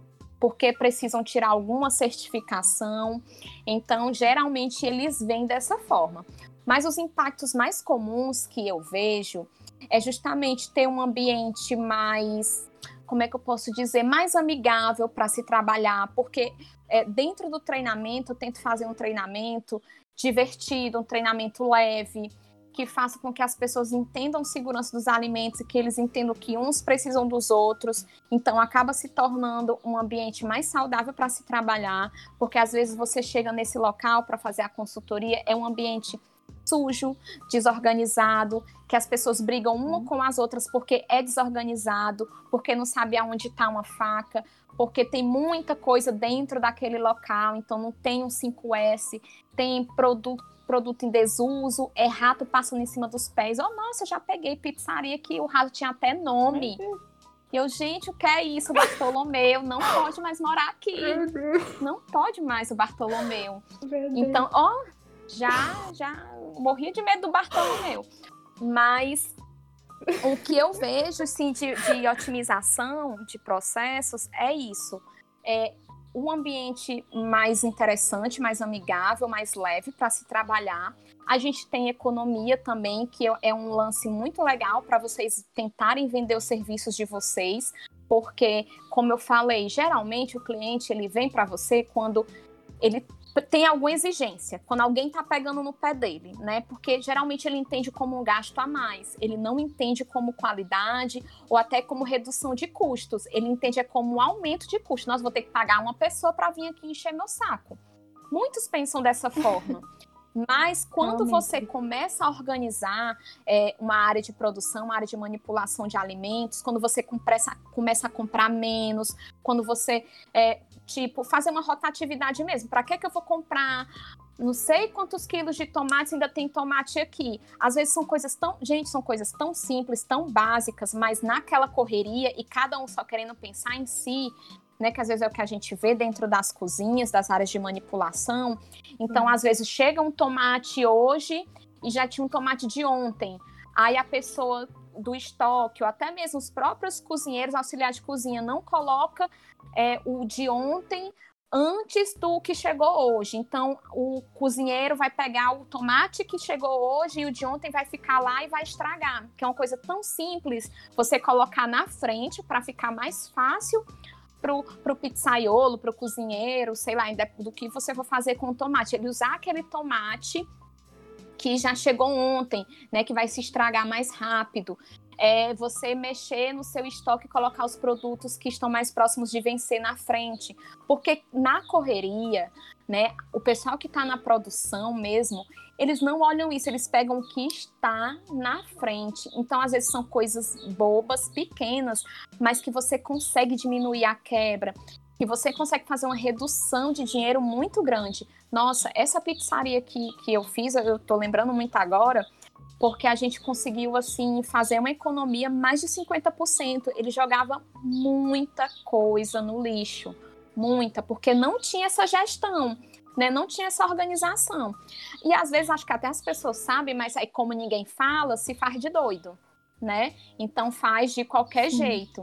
Speaker 2: porque precisam tirar alguma certificação. Então, geralmente eles vêm dessa forma. Mas os impactos mais comuns que eu vejo é justamente ter um ambiente mais, como é que eu posso dizer, mais amigável para se trabalhar, porque é, dentro do treinamento, eu tento fazer um treinamento divertido, um treinamento leve, que faça com que as pessoas entendam segurança dos alimentos e que eles entendam que uns precisam dos outros. Então, acaba se tornando um ambiente mais saudável para se trabalhar, porque às vezes você chega nesse local para fazer a consultoria, é um ambiente sujo, desorganizado, que as pessoas brigam uma uhum. com as outras porque é desorganizado, porque não sabe aonde está uma faca, porque tem muita coisa dentro daquele local, então não tem um 5S, tem produto produto em desuso, é rato passando em cima dos pés. Oh, nossa, já peguei pizzaria que o rato tinha até nome. E eu, gente, o que é isso? O Bartolomeu não pode mais morar aqui. Não pode mais o Bartolomeu. Então, ó, já, já morria de medo do Bartolomeu. Mas o que eu vejo assim, de, de otimização de processos é isso. É um ambiente mais interessante, mais amigável, mais leve para se trabalhar. A gente tem economia também, que é um lance muito legal para vocês tentarem vender os serviços de vocês, porque, como eu falei, geralmente o cliente ele vem para você quando ele tem alguma exigência, quando alguém está pegando no pé dele, né? Porque geralmente ele entende como um gasto a mais, ele não entende como qualidade ou até como redução de custos, ele entende é como um aumento de custo. Nós vou ter que pagar uma pessoa para vir aqui encher meu saco. Muitos pensam dessa forma. Mas quando você começa a organizar é, uma área de produção, uma área de manipulação de alimentos, quando você começa, começa a comprar menos, quando você, é, tipo, fazer uma rotatividade mesmo. Para que, que eu vou comprar não sei quantos quilos de tomate ainda tem tomate aqui. Às vezes são coisas tão, gente, são coisas tão simples, tão básicas, mas naquela correria e cada um só querendo pensar em si, né, que às vezes é o que a gente vê dentro das cozinhas, das áreas de manipulação. Então, hum. às vezes chega um tomate hoje e já tinha um tomate de ontem. Aí a pessoa do estoque, ou até mesmo os próprios cozinheiros, auxiliares de cozinha, não coloca é, o de ontem antes do que chegou hoje. Então, o cozinheiro vai pegar o tomate que chegou hoje e o de ontem vai ficar lá e vai estragar, que é uma coisa tão simples você colocar na frente para ficar mais fácil pro, pro pizzaiolo, pro cozinheiro, sei lá, do que você for fazer com o tomate. Ele usar aquele tomate que já chegou ontem, né, que vai se estragar mais rápido. É você mexer no seu estoque e colocar os produtos que estão mais próximos de vencer na frente. Porque na correria, né, o pessoal que está na produção mesmo, eles não olham isso, eles pegam o que está na frente. Então, às vezes, são coisas bobas, pequenas, mas que você consegue diminuir a quebra, que você consegue fazer uma redução de dinheiro muito grande. Nossa, essa pizzaria que, que eu fiz, eu estou lembrando muito agora, porque a gente conseguiu assim fazer uma economia mais de 50%. Ele jogava muita coisa no lixo, muita, porque não tinha essa gestão né? Não tinha essa organização. E às vezes acho que até as pessoas sabem, mas aí como ninguém fala, se faz de doido. né? Então faz de qualquer jeito.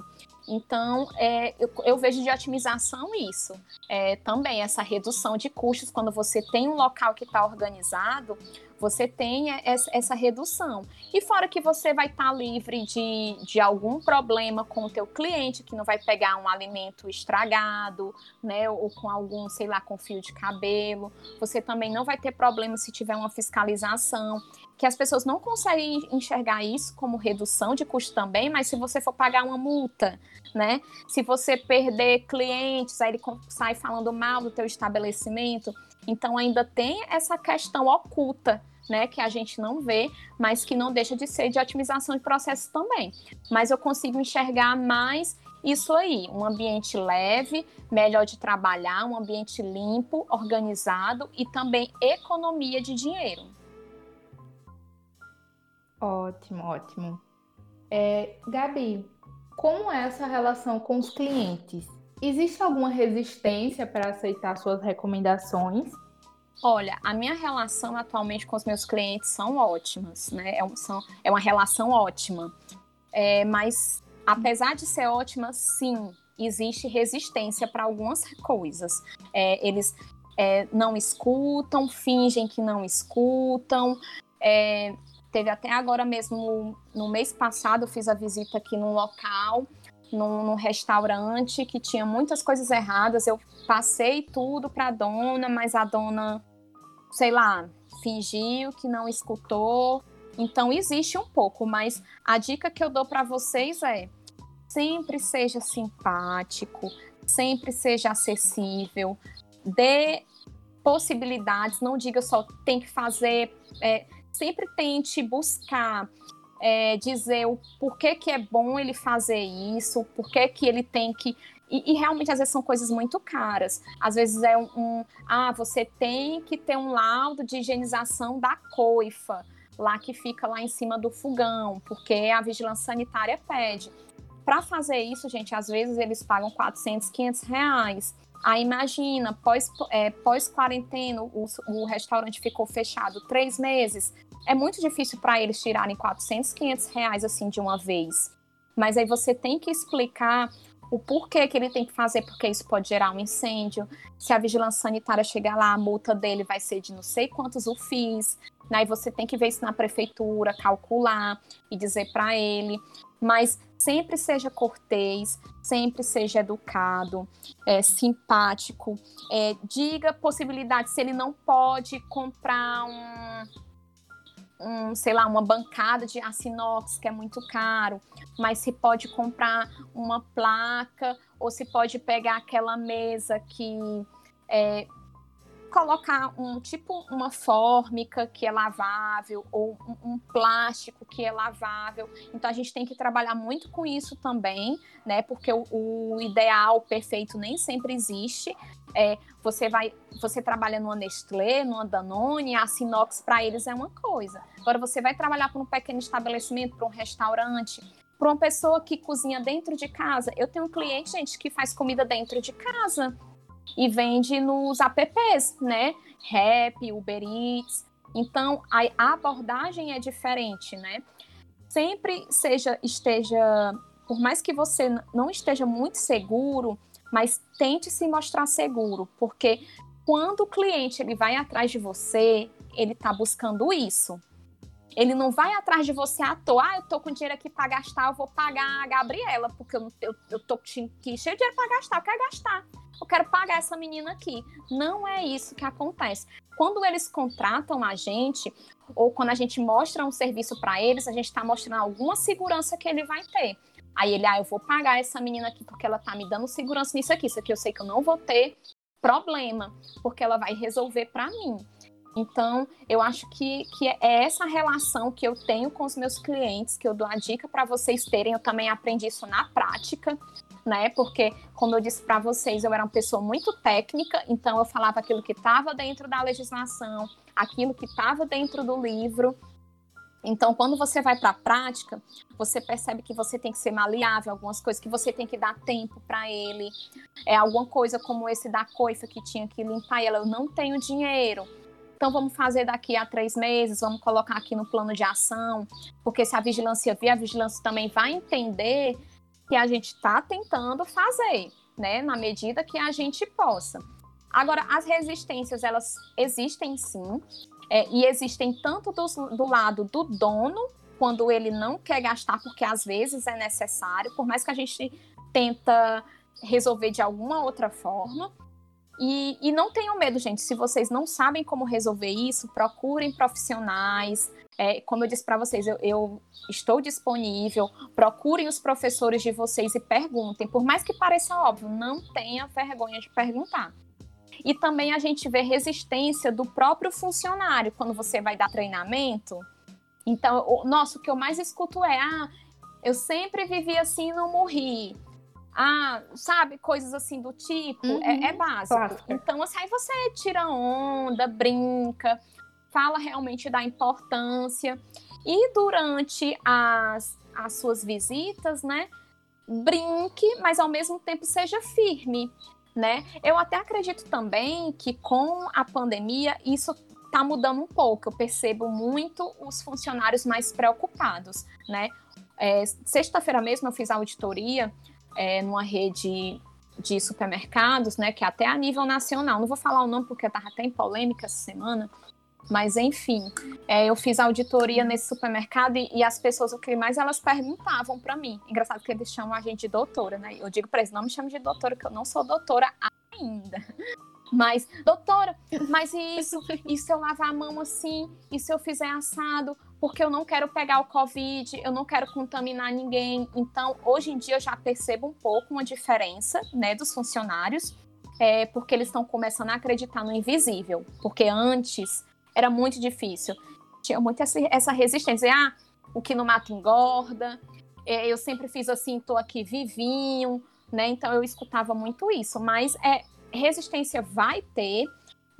Speaker 2: Então, é, eu, eu, vejo de otimização isso. É, também essa redução de custos, quando você tem um local que está organizado, você tem essa redução. E fora que você vai estar tá livre de, de algum problema com o teu cliente, que não vai pegar um alimento estragado, né, ou com algum, sei lá, com fio de cabelo. Você também não vai ter problema se tiver uma fiscalização, que as pessoas não conseguem enxergar isso como redução de custo também, mas se você for pagar uma multa, né, se você perder clientes, aí ele sai falando mal do teu estabelecimento, então ainda tem essa questão oculta, né, que a gente não vê, mas que não deixa de ser de otimização de processos também. Mas eu consigo enxergar mais isso aí, um ambiente leve, melhor de trabalhar, um ambiente limpo, organizado e também economia de dinheiro.
Speaker 1: Ótimo, ótimo. É, Gabi, como é essa relação com os clientes? Existe alguma resistência para aceitar suas recomendações?
Speaker 2: Olha, a minha relação atualmente com os meus clientes são ótimas, né? É, um, são, é uma relação ótima. É, mas, apesar de ser ótima, sim, existe resistência para algumas coisas. É, eles é, não escutam, fingem que não escutam. Teve até agora mesmo, no mês passado, eu fiz a visita aqui num local num, num, restaurante que tinha muitas coisas erradas. Eu passei tudo para a dona, mas a dona, sei lá, fingiu que não escutou. Então existe um pouco, mas a dica que eu dou para vocês é: sempre seja simpático, sempre seja acessível, dê possibilidades, não diga só tem que fazer. É, sempre tente buscar é, dizer o porquê que é bom ele fazer isso, porquê que ele tem que. E, e, realmente, às vezes, são coisas muito caras. Às vezes é um, um, Ah, você tem que ter um laudo de higienização da coifa, lá que fica lá em cima do fogão, porque a vigilância sanitária pede. Para fazer isso, gente, às vezes eles pagam 400, 500 reais. Aí imagina, pós, é, pós quarentena, o, o restaurante ficou fechado três meses é muito difícil para eles tirarem 400, 500 reais assim de uma vez. Mas aí você tem que explicar o porquê que ele tem que fazer, porque isso pode gerar um incêndio. Se a vigilância sanitária chegar lá, a multa dele vai ser de não sei quantos o fiz. Aí você tem que ver isso na prefeitura, calcular e dizer para ele. Mas sempre seja cortês, sempre seja educado, é, simpático. É, diga possibilidade se ele não pode comprar um um, sei lá, uma bancada de aço inox que é muito caro, mas se pode comprar uma placa ou se pode pegar aquela mesa que é, colocar um tipo uma fórmica que é lavável ou um, um, plástico que é lavável. Então a gente tem que trabalhar muito com isso também, né? Porque o, o ideal perfeito nem sempre existe. É, você vai, você trabalha numa Nestlé, numa Danone, a Sinox para eles é uma coisa. Agora você vai trabalhar para um pequeno estabelecimento, para um restaurante, para uma pessoa que cozinha dentro de casa. Eu tenho um cliente, gente, que faz comida dentro de casa e vende nos apps, né? Rap, Uber Eats. Então, a abordagem é diferente, né? Sempre seja esteja, por mais que você não esteja muito seguro, mas tente se mostrar seguro, porque quando o cliente ele vai atrás de você, ele está buscando isso. Ele não vai atrás de você à toa. Ah, eu tô com dinheiro aqui para gastar, eu vou pagar a Gabriela, porque eu, eu, eu tô cheio de dinheiro para gastar, eu quero gastar. Eu quero pagar essa menina aqui. Não é isso que acontece. Quando eles contratam a gente, ou quando a gente mostra um serviço para eles, a gente está mostrando alguma segurança que ele vai ter. Aí ele, ah, eu vou pagar essa menina aqui porque ela tá me dando segurança nisso aqui. Isso aqui eu sei que eu não vou ter problema, porque ela vai resolver para mim. Então, eu acho que, que é essa relação que eu tenho com os meus clientes, que eu dou a dica para vocês terem. Eu também aprendi isso na prática, né? Porque, como eu disse para vocês, eu era uma pessoa muito técnica, então eu falava aquilo que estava dentro da legislação, aquilo que estava dentro do livro. Então, quando você vai para a prática, você percebe que você tem que ser maleável, algumas coisas que você tem que dar tempo para ele. É alguma coisa como esse da coifa que tinha que limpar ela, eu não tenho dinheiro então vamos fazer daqui a três meses, vamos colocar aqui no plano de ação, porque se a vigilância vir, a vigilância também vai entender que a gente está tentando fazer, né, na medida que a gente possa. Agora, as resistências, elas existem sim, é, e existem tanto do, do lado do dono, quando ele não quer gastar, porque às vezes é necessário, por mais que a gente tenta resolver de alguma outra forma. E, e não tenham medo, gente. Se vocês não sabem como resolver isso, procurem profissionais. É, como eu disse para vocês, eu, eu, estou disponível. Procurem os professores de vocês e perguntem. Por mais que pareça óbvio, não tenha vergonha de perguntar. E também a gente vê resistência do próprio funcionário quando você vai dar treinamento. Então, o, nossa, o que eu mais escuto é: ah, eu sempre vivi assim e não morri. Ah, sabe, coisas assim do tipo, uhum, é, é, básico. Então, assim, aí você tira onda, brinca, fala realmente da importância. E durante as, as suas visitas, né, brinque, mas ao mesmo tempo seja firme né? Eu até acredito também que com a pandemia isso está mudando um pouco. Eu percebo muito os funcionários mais preocupados, né? É, Sexta-feira mesmo eu fiz auditoria é, numa rede de supermercados, né? Que é até a nível nacional. Não vou falar o nome porque estava até em polêmica essa semana. Mas enfim, é, eu fiz auditoria nesse supermercado e, e, as pessoas, o que mais elas perguntavam para mim. Engraçado que eles chamam a gente de doutora, né? Eu digo para eles, não me chame de doutora, que eu não sou doutora ainda. Mas, doutora, mas isso, e se eu lavar a mão assim, e se eu fizer assado, porque eu não quero pegar o Covid, eu não quero contaminar ninguém. Então, hoje em dia eu já percebo um pouco uma diferença, né, dos funcionários, é, porque eles estão começando a acreditar no invisível. Porque antes era muito difícil. Tinha muito essa, resistência. Ah, o que não mata engorda. É, eu sempre fiz assim, tô aqui vivinho, né? Então eu escutava muito isso. Mas é resistência vai ter,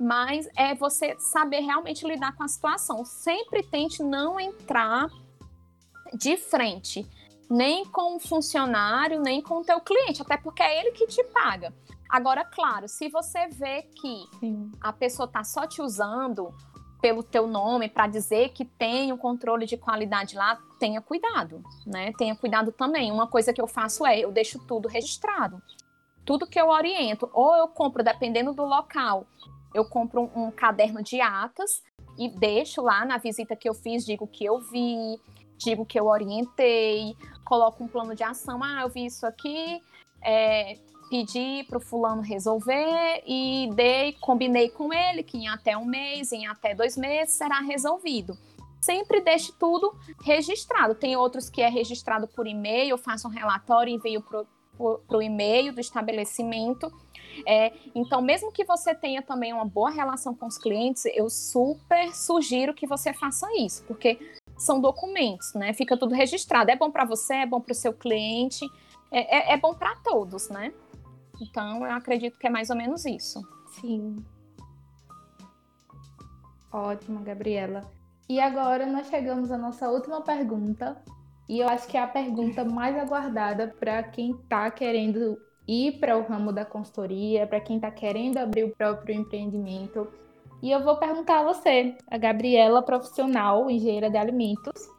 Speaker 2: mas é você saber realmente lidar com a situação. Sempre tente não entrar de frente, nem com o funcionário, nem com o teu cliente, até porque é ele que te paga. Agora, claro, se você vê que Sim. a pessoa está só te usando pelo teu nome para dizer que tem um controle de qualidade lá, tenha cuidado, né? Tenha cuidado também. Uma coisa que eu faço é, eu deixo tudo registrado. Tudo que eu oriento, ou eu compro, dependendo do local, eu compro um, um caderno de atas e deixo lá na visita que eu fiz, digo que eu vi, digo que eu orientei, coloco um plano de ação. Ah, eu vi isso aqui, é, pedi para o fulano resolver e dei, combinei com ele que em até um mês, em até dois meses será resolvido. Sempre deixe tudo registrado. Tem outros que é registrado por e-mail, faço um relatório e envio para o e-mail do estabelecimento. É, então, mesmo que você tenha também uma boa relação com os clientes, eu super sugiro que você faça isso, porque são documentos, né? Fica tudo registrado. É bom para você, é bom para o seu cliente, é, é, é bom para todos, né? Então, eu acredito que é mais ou menos isso.
Speaker 1: Sim. Ótimo, Gabriela. E agora nós chegamos à nossa última pergunta. E eu acho que é a pergunta mais aguardada para quem está querendo ir para o ramo da consultoria, para quem está querendo abrir o próprio empreendimento. E eu vou perguntar a você, a Gabriela, profissional, engenheira de alimentos,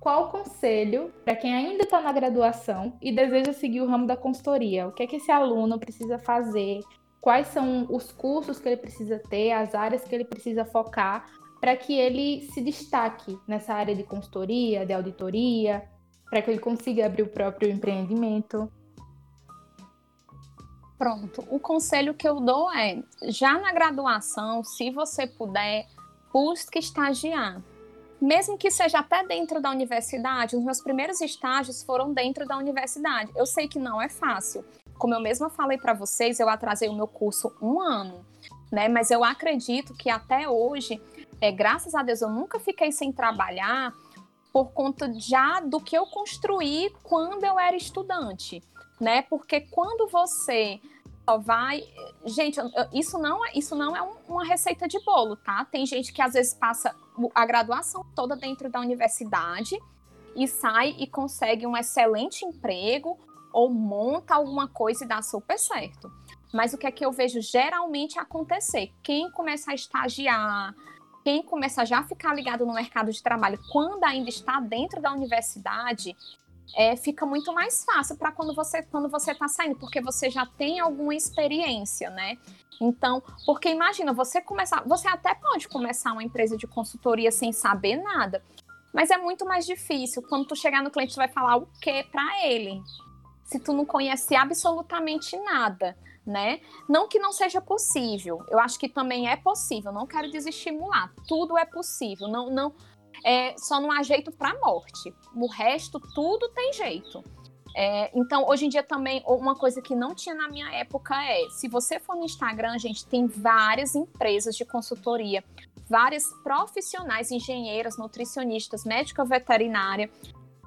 Speaker 1: qual o conselho para quem ainda está na graduação e deseja seguir o ramo da consultoria? O que é que esse aluno precisa fazer? Quais são os cursos que ele precisa ter, as áreas que ele precisa focar para que ele se destaque nessa área de consultoria, de auditoria, para que ele consiga abrir o próprio empreendimento?
Speaker 2: Pronto. O conselho que eu dou é: já na graduação, se você puder, busque estagiar mesmo que seja até dentro da universidade, os meus primeiros estágios foram dentro da universidade. Eu sei que não é fácil. Como eu mesma falei para vocês, eu atrasei o meu curso um ano, né? Mas eu acredito que até hoje, é, graças a Deus, eu nunca fiquei sem trabalhar por conta já do que eu construí quando eu era estudante, né? Porque quando você só vai. Gente, isso não é, isso não é uma receita de bolo, tá? Tem gente que às vezes passa a graduação toda dentro da universidade e sai e consegue um excelente emprego ou monta alguma coisa e dá super certo. Mas o que é que eu vejo geralmente acontecer? Quem começa a estagiar, quem começa já ficar ligado no mercado de trabalho quando ainda está dentro da universidade, é, fica muito mais fácil para quando você quando você está saindo, porque você já tem alguma experiência, né? Então, porque imagina, você começar, você até pode começar uma empresa de consultoria sem saber nada, mas é muito mais difícil quando tu chegar no cliente, tu vai falar o que para ele, se tu não conhece absolutamente nada, né? Não que não seja possível, eu acho que também é possível, não quero desestimular, tudo é possível, não, não, é, só não há jeito para morte, o resto tudo tem jeito. É, então, hoje em dia também, uma coisa que não tinha na minha época é, se você for no Instagram, gente, tem várias empresas de consultoria, várias profissionais, engenheiras, nutricionistas, médica veterinária,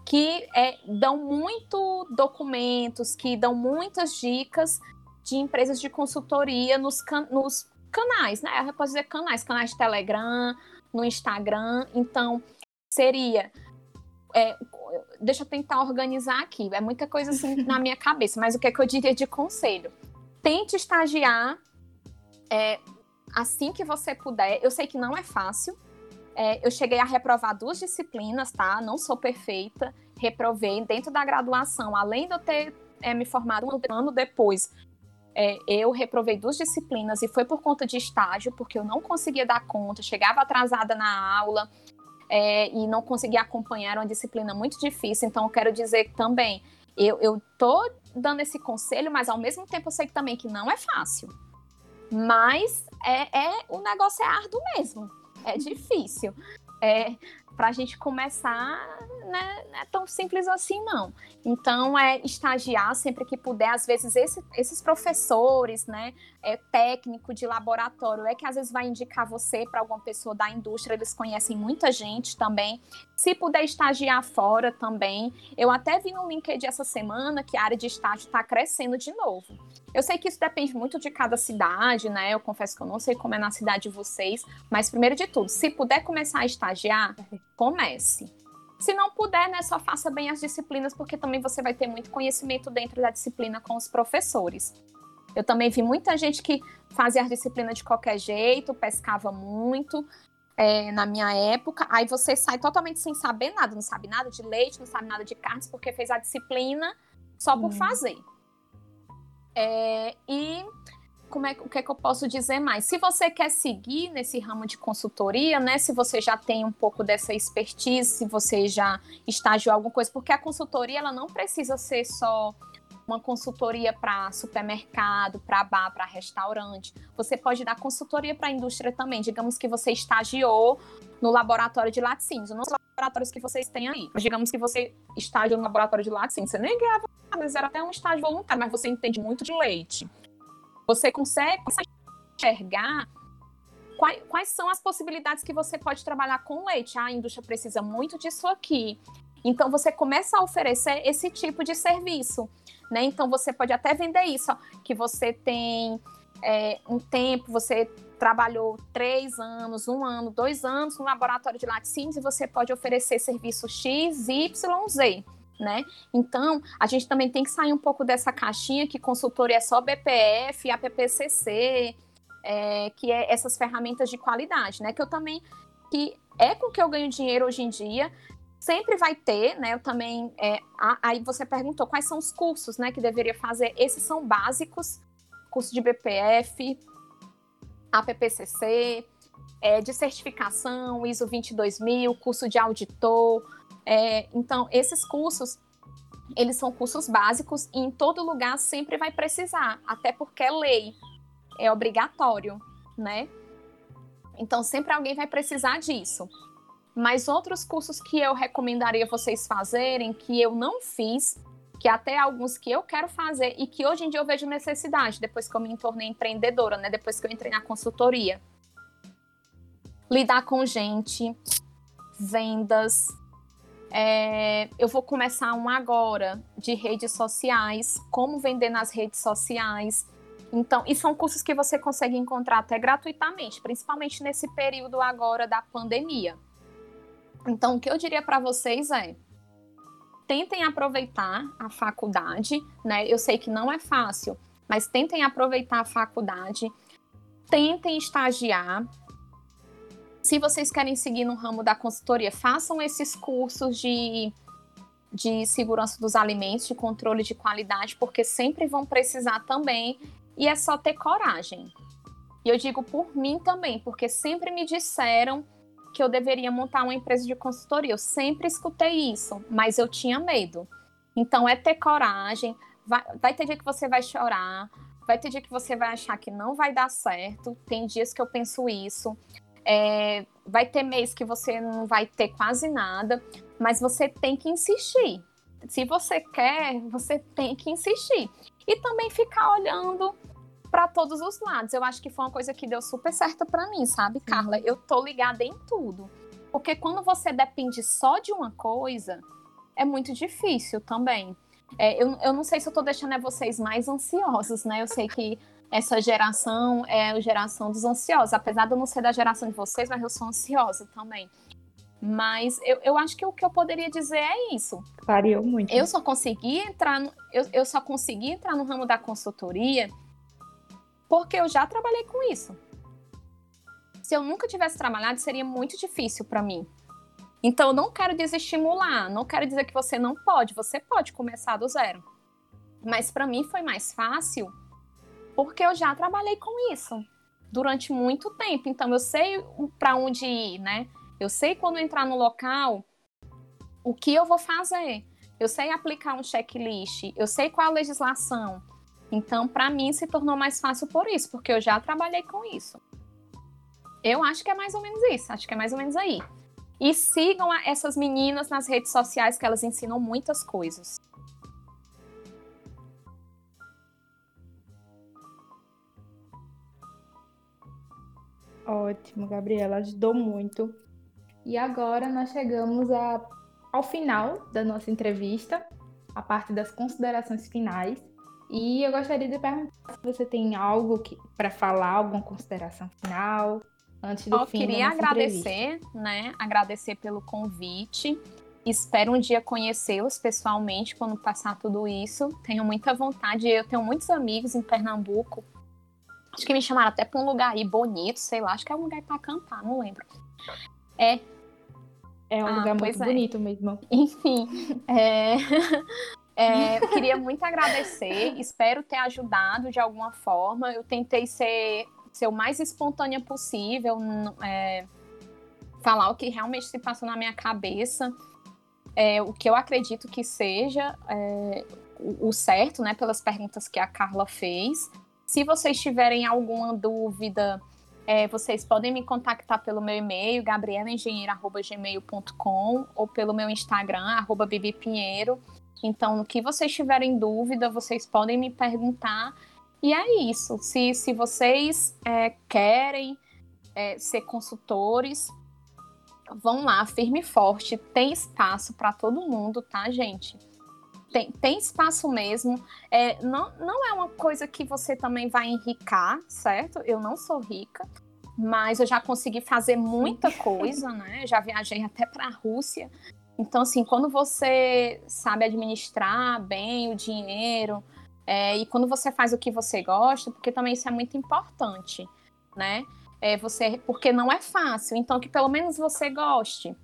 Speaker 2: que é, dão muito documentos, que dão muitas dicas de empresas de consultoria nos, can nos canais, né? Eu posso dizer canais, canais de Telegram, no Instagram. Então, seria é, deixa eu tentar organizar aqui. É muita coisa assim na minha cabeça, mas o que, é que eu diria de conselho? Tente estagiar é, assim que você puder. Eu sei que não é fácil. É, eu cheguei a reprovar duas disciplinas, tá? Não sou perfeita. Reprovei dentro da graduação, além de eu ter é, me formado um ano depois. É, eu reprovei duas disciplinas e foi por conta de estágio, porque eu não conseguia dar conta, chegava atrasada na aula, é, e não consegui acompanhar uma disciplina muito difícil. Então, eu quero dizer também, eu, eu tô dando esse conselho, mas ao mesmo tempo eu sei também que não é fácil. Mas é, é o negócio é árduo mesmo, é difícil. É, para a gente começar, né, não é tão simples assim, não. Então, é estagiar sempre que puder. Às vezes, esse, esses professores, né, é, técnico de laboratório, é que às vezes vai indicar você para alguma pessoa da indústria, eles conhecem muita gente também. Se puder estagiar fora também. Eu até vi no LinkedIn essa semana que a área de estágio está crescendo de novo. Eu sei que isso depende muito de cada cidade, né? Eu confesso que eu não sei como é na cidade de vocês, mas primeiro de tudo, se puder começar a estagiar, comece. Se não puder, né, só faça bem as disciplinas, porque também você vai ter muito conhecimento dentro da disciplina com os professores. Eu também vi muita gente que fazia as disciplinas de qualquer jeito, pescava muito é, na minha época. Aí você sai totalmente sem saber nada, não sabe nada de leite, não sabe nada de carnes, porque fez a disciplina só por hum. fazer. É, e como é, o que é que eu posso dizer mais? Se você quer seguir nesse ramo de consultoria, né? Se você já tem um pouco dessa expertise, se você já estagiou alguma coisa, porque a consultoria ela não precisa ser só uma consultoria para supermercado, para bar, para restaurante. Você pode dar consultoria para a indústria também. Digamos que você estagiou no laboratório de laticínios, nos laboratórios que vocês têm aí. Digamos que você estagiou no laboratório de laticínios, você nem ganhava nada, era até um estágio voluntário, mas você entende muito de leite. Você consegue enxergar quais, quais são as possibilidades que você pode trabalhar com leite. Ah, a indústria precisa muito disso aqui. Então você começa a oferecer esse tipo de serviço, né? Então você pode até vender isso, ó, que você tem é, um tempo, você trabalhou três anos, um ano, dois anos no laboratório de laticínios e você pode oferecer serviço X, Y, Z né? Então, a gente também tem que sair um pouco dessa caixinha que consultoria é só BPF, APPCC, é, que é essas ferramentas de qualidade, né? Que eu também, que é com que eu ganho dinheiro hoje em dia, sempre vai ter, né? Eu também, é, aí você perguntou quais são os cursos, né, que deveria fazer. Esses são básicos, curso de BPF, APPCC, é, de certificação, ISO 22000, curso de auditor, é, então, esses cursos, eles são cursos básicos e em todo lugar sempre vai precisar, até porque é lei, é obrigatório, né? Então, sempre alguém vai precisar disso. Mas outros cursos que eu recomendaria vocês fazerem, que eu não fiz, que até alguns que eu quero fazer e que hoje em dia eu vejo necessidade, depois que eu me tornei empreendedora, né? Depois que eu entrei na consultoria. Lidar com gente, vendas, é, eu vou começar um agora de redes sociais, como vender nas redes sociais. Então, e são cursos que você consegue encontrar até gratuitamente, principalmente nesse período agora da pandemia. Então, o que eu diria para vocês é: tentem aproveitar a faculdade, né? Eu sei que não é fácil, mas tentem aproveitar a faculdade, tentem estagiar, se vocês querem seguir no ramo da consultoria, façam esses cursos de, de segurança dos alimentos, de controle de qualidade, porque sempre vão precisar também, e é só ter coragem. E eu digo por mim também, porque sempre me disseram que eu deveria montar uma empresa de consultoria. Eu sempre escutei isso, mas eu tinha medo. Então é ter coragem. Vai, vai ter dia que você vai chorar, vai ter dia que você vai achar que não vai dar certo. Tem dias que eu penso isso. É, vai ter mês que você não vai ter quase nada, mas você tem que insistir. Se você quer, você tem que insistir. E também ficar olhando para todos os lados. Eu acho que foi uma coisa que deu super certo para mim, sabe, Carla? Eu tô ligada em tudo. Porque quando você depende só de uma coisa, é muito difícil também. É, eu, eu não sei se eu tô deixando é vocês mais ansiosos, né? Eu sei que essa geração é a geração dos ansiosos. Apesar de eu não ser da geração de vocês, mas eu sou ansiosa também. Mas eu, eu acho que o que eu poderia dizer é isso.
Speaker 1: Clareou muito.
Speaker 2: Eu só consegui entrar no, eu, eu só consegui entrar no ramo da consultoria porque eu já trabalhei com isso. Se eu nunca tivesse trabalhado, seria muito difícil para mim. Então, eu não quero desestimular, não quero dizer que você não pode, você pode começar do zero. Mas para mim foi mais fácil porque eu já trabalhei com isso durante muito tempo. Então eu sei para onde ir, né? Eu sei quando entrar no local o que eu vou fazer. Eu sei aplicar um checklist, eu sei qual a legislação. Então, para mim se tornou mais fácil por isso, porque eu já trabalhei com isso. Eu acho que é mais ou menos isso, acho que é mais ou menos aí. E sigam essas meninas nas redes sociais que elas ensinam muitas coisas.
Speaker 1: Ótimo, Gabriela, ajudou muito. E agora nós chegamos a, ao final da nossa entrevista, a parte das considerações finais. E eu gostaria de perguntar se você tem algo para falar, alguma consideração final antes do
Speaker 2: eu
Speaker 1: fim
Speaker 2: queria agradecer, né? Agradecer pelo convite. Espero um dia conhecê-los pessoalmente quando passar tudo isso. Tenho muita vontade. Eu tenho muitos amigos em Pernambuco Acho que me chamaram até pra um lugar aí bonito, sei lá. Acho que é um lugar pra cantar, não lembro. É.
Speaker 1: É um ah, lugar muito é. bonito mesmo.
Speaker 2: Enfim. É... É, queria muito agradecer, espero ter ajudado de alguma forma. Eu tentei ser, ser o mais espontânea possível, é, falar o que realmente se passou na minha cabeça, é, o que eu acredito que seja é, o, o, certo, né, pelas perguntas que a Carla fez. Se vocês tiverem alguma dúvida, é, vocês podem me contactar pelo meu e-mail, gabrielaengenheira.gmail.com ou pelo meu Instagram, arroba bibipinheiro. Então, no que vocês tiverem dúvida, vocês podem me perguntar. E é isso. Se, se vocês é, querem é, ser consultores, vão lá, firme e forte. Tem espaço para todo mundo, tá, gente? tem, tem espaço mesmo. É, não, não é uma coisa que você também vai enricar, certo? Eu não sou rica, mas eu já consegui fazer muita coisa, né? Já viajei até para a Rússia. Então, assim, quando você sabe administrar bem o dinheiro é, e quando você faz o que você gosta, porque também isso é muito importante, né? É você, porque não é fácil, então que pelo menos você goste.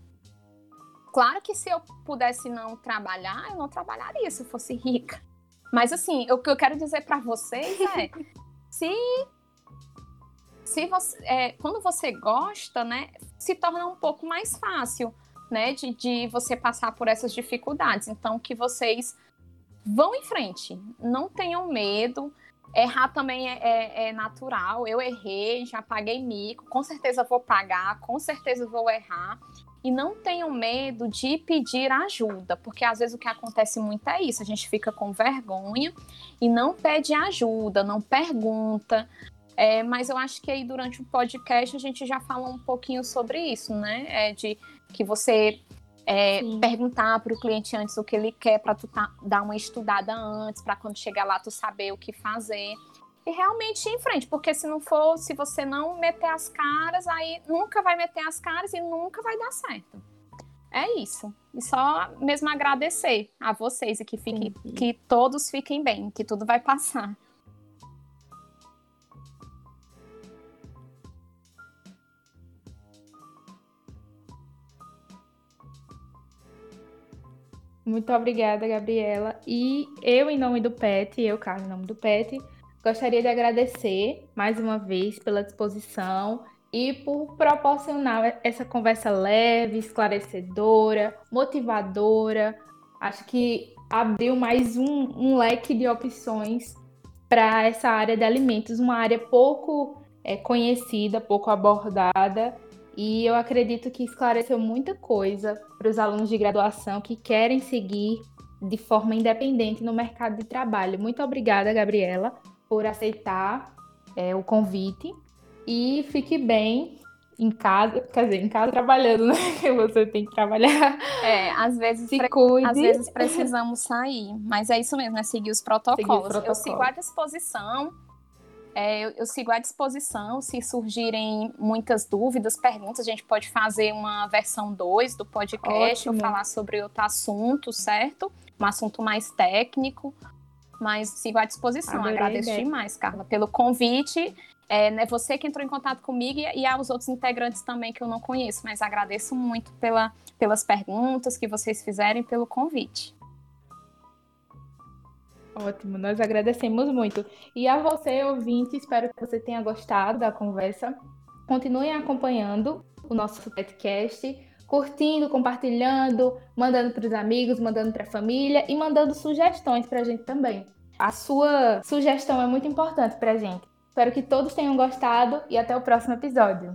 Speaker 2: Claro que se eu pudesse não trabalhar, eu não trabalharia se eu fosse rica. Mas assim, o que eu quero dizer para vocês é, se se você, é, quando você gosta, né, se torna um pouco mais fácil, né, de, de você passar por essas dificuldades. Então, que vocês vão em frente, não tenham medo. Errar também é, é, é, natural. Eu errei, já paguei mico, com certeza vou pagar, com certeza vou errar. E não tenham medo de pedir ajuda, porque às vezes o que acontece muito é isso: a gente fica com vergonha e não pede ajuda, não pergunta. É, mas eu acho que aí durante o podcast a gente já falou um pouquinho sobre isso, né? É de que você é, perguntar para o cliente antes o que ele quer, para tu tá, dar uma estudada antes, para quando chegar lá tu saber o que fazer e realmente ir em frente, porque se não for, se você não meter as caras, aí nunca vai meter as caras e nunca vai dar certo. É isso. E só mesmo agradecer a vocês e que, fique, que todos fiquem bem, que tudo vai passar.
Speaker 1: Muito obrigada, Gabriela. E eu, em nome do PET, eu, Carlos, em nome do PET, gostaria de agradecer mais uma vez pela disposição e por proporcionar essa conversa leve, esclarecedora, motivadora. Acho que abriu mais um, um leque de opções para essa área de alimentos, uma área pouco é, conhecida, pouco abordada. E eu acredito que esclareceu muita coisa para os alunos de graduação que querem seguir de forma independente no mercado de trabalho. Muito obrigada, Gabriela, por aceitar é, o convite. E fique bem em casa, quer dizer, em casa trabalhando, né? Você tem que trabalhar.
Speaker 2: É, às vezes, Se cuide. às vezes precisamos sair, mas é isso mesmo, é seguir os protocolos. Seguir os protocolos. Eu sigo à disposição. É, eu, eu, sigo à disposição. Se surgirem muitas dúvidas, perguntas, a gente pode fazer uma versão 2 do podcast, ou falar sobre outro assunto, certo? Um assunto mais técnico. Mas sigo à disposição. Adorei Agradeço demais, Carla, pelo convite. É né, você que entrou em contato comigo e, e aos outros integrantes também que eu não conheço, mas agradeço muito pela, pelas perguntas que vocês fizerem pelo convite.
Speaker 1: Ótimo, nós agradecemos muito. E a você, ouvinte, espero que você tenha gostado da conversa. Continuem acompanhando o nosso podcast, curtindo, compartilhando, mandando para os amigos, mandando para a família e mandando sugestões para a gente também. A sua sugestão é muito importante para a gente. Espero que todos tenham gostado e até o próximo episódio.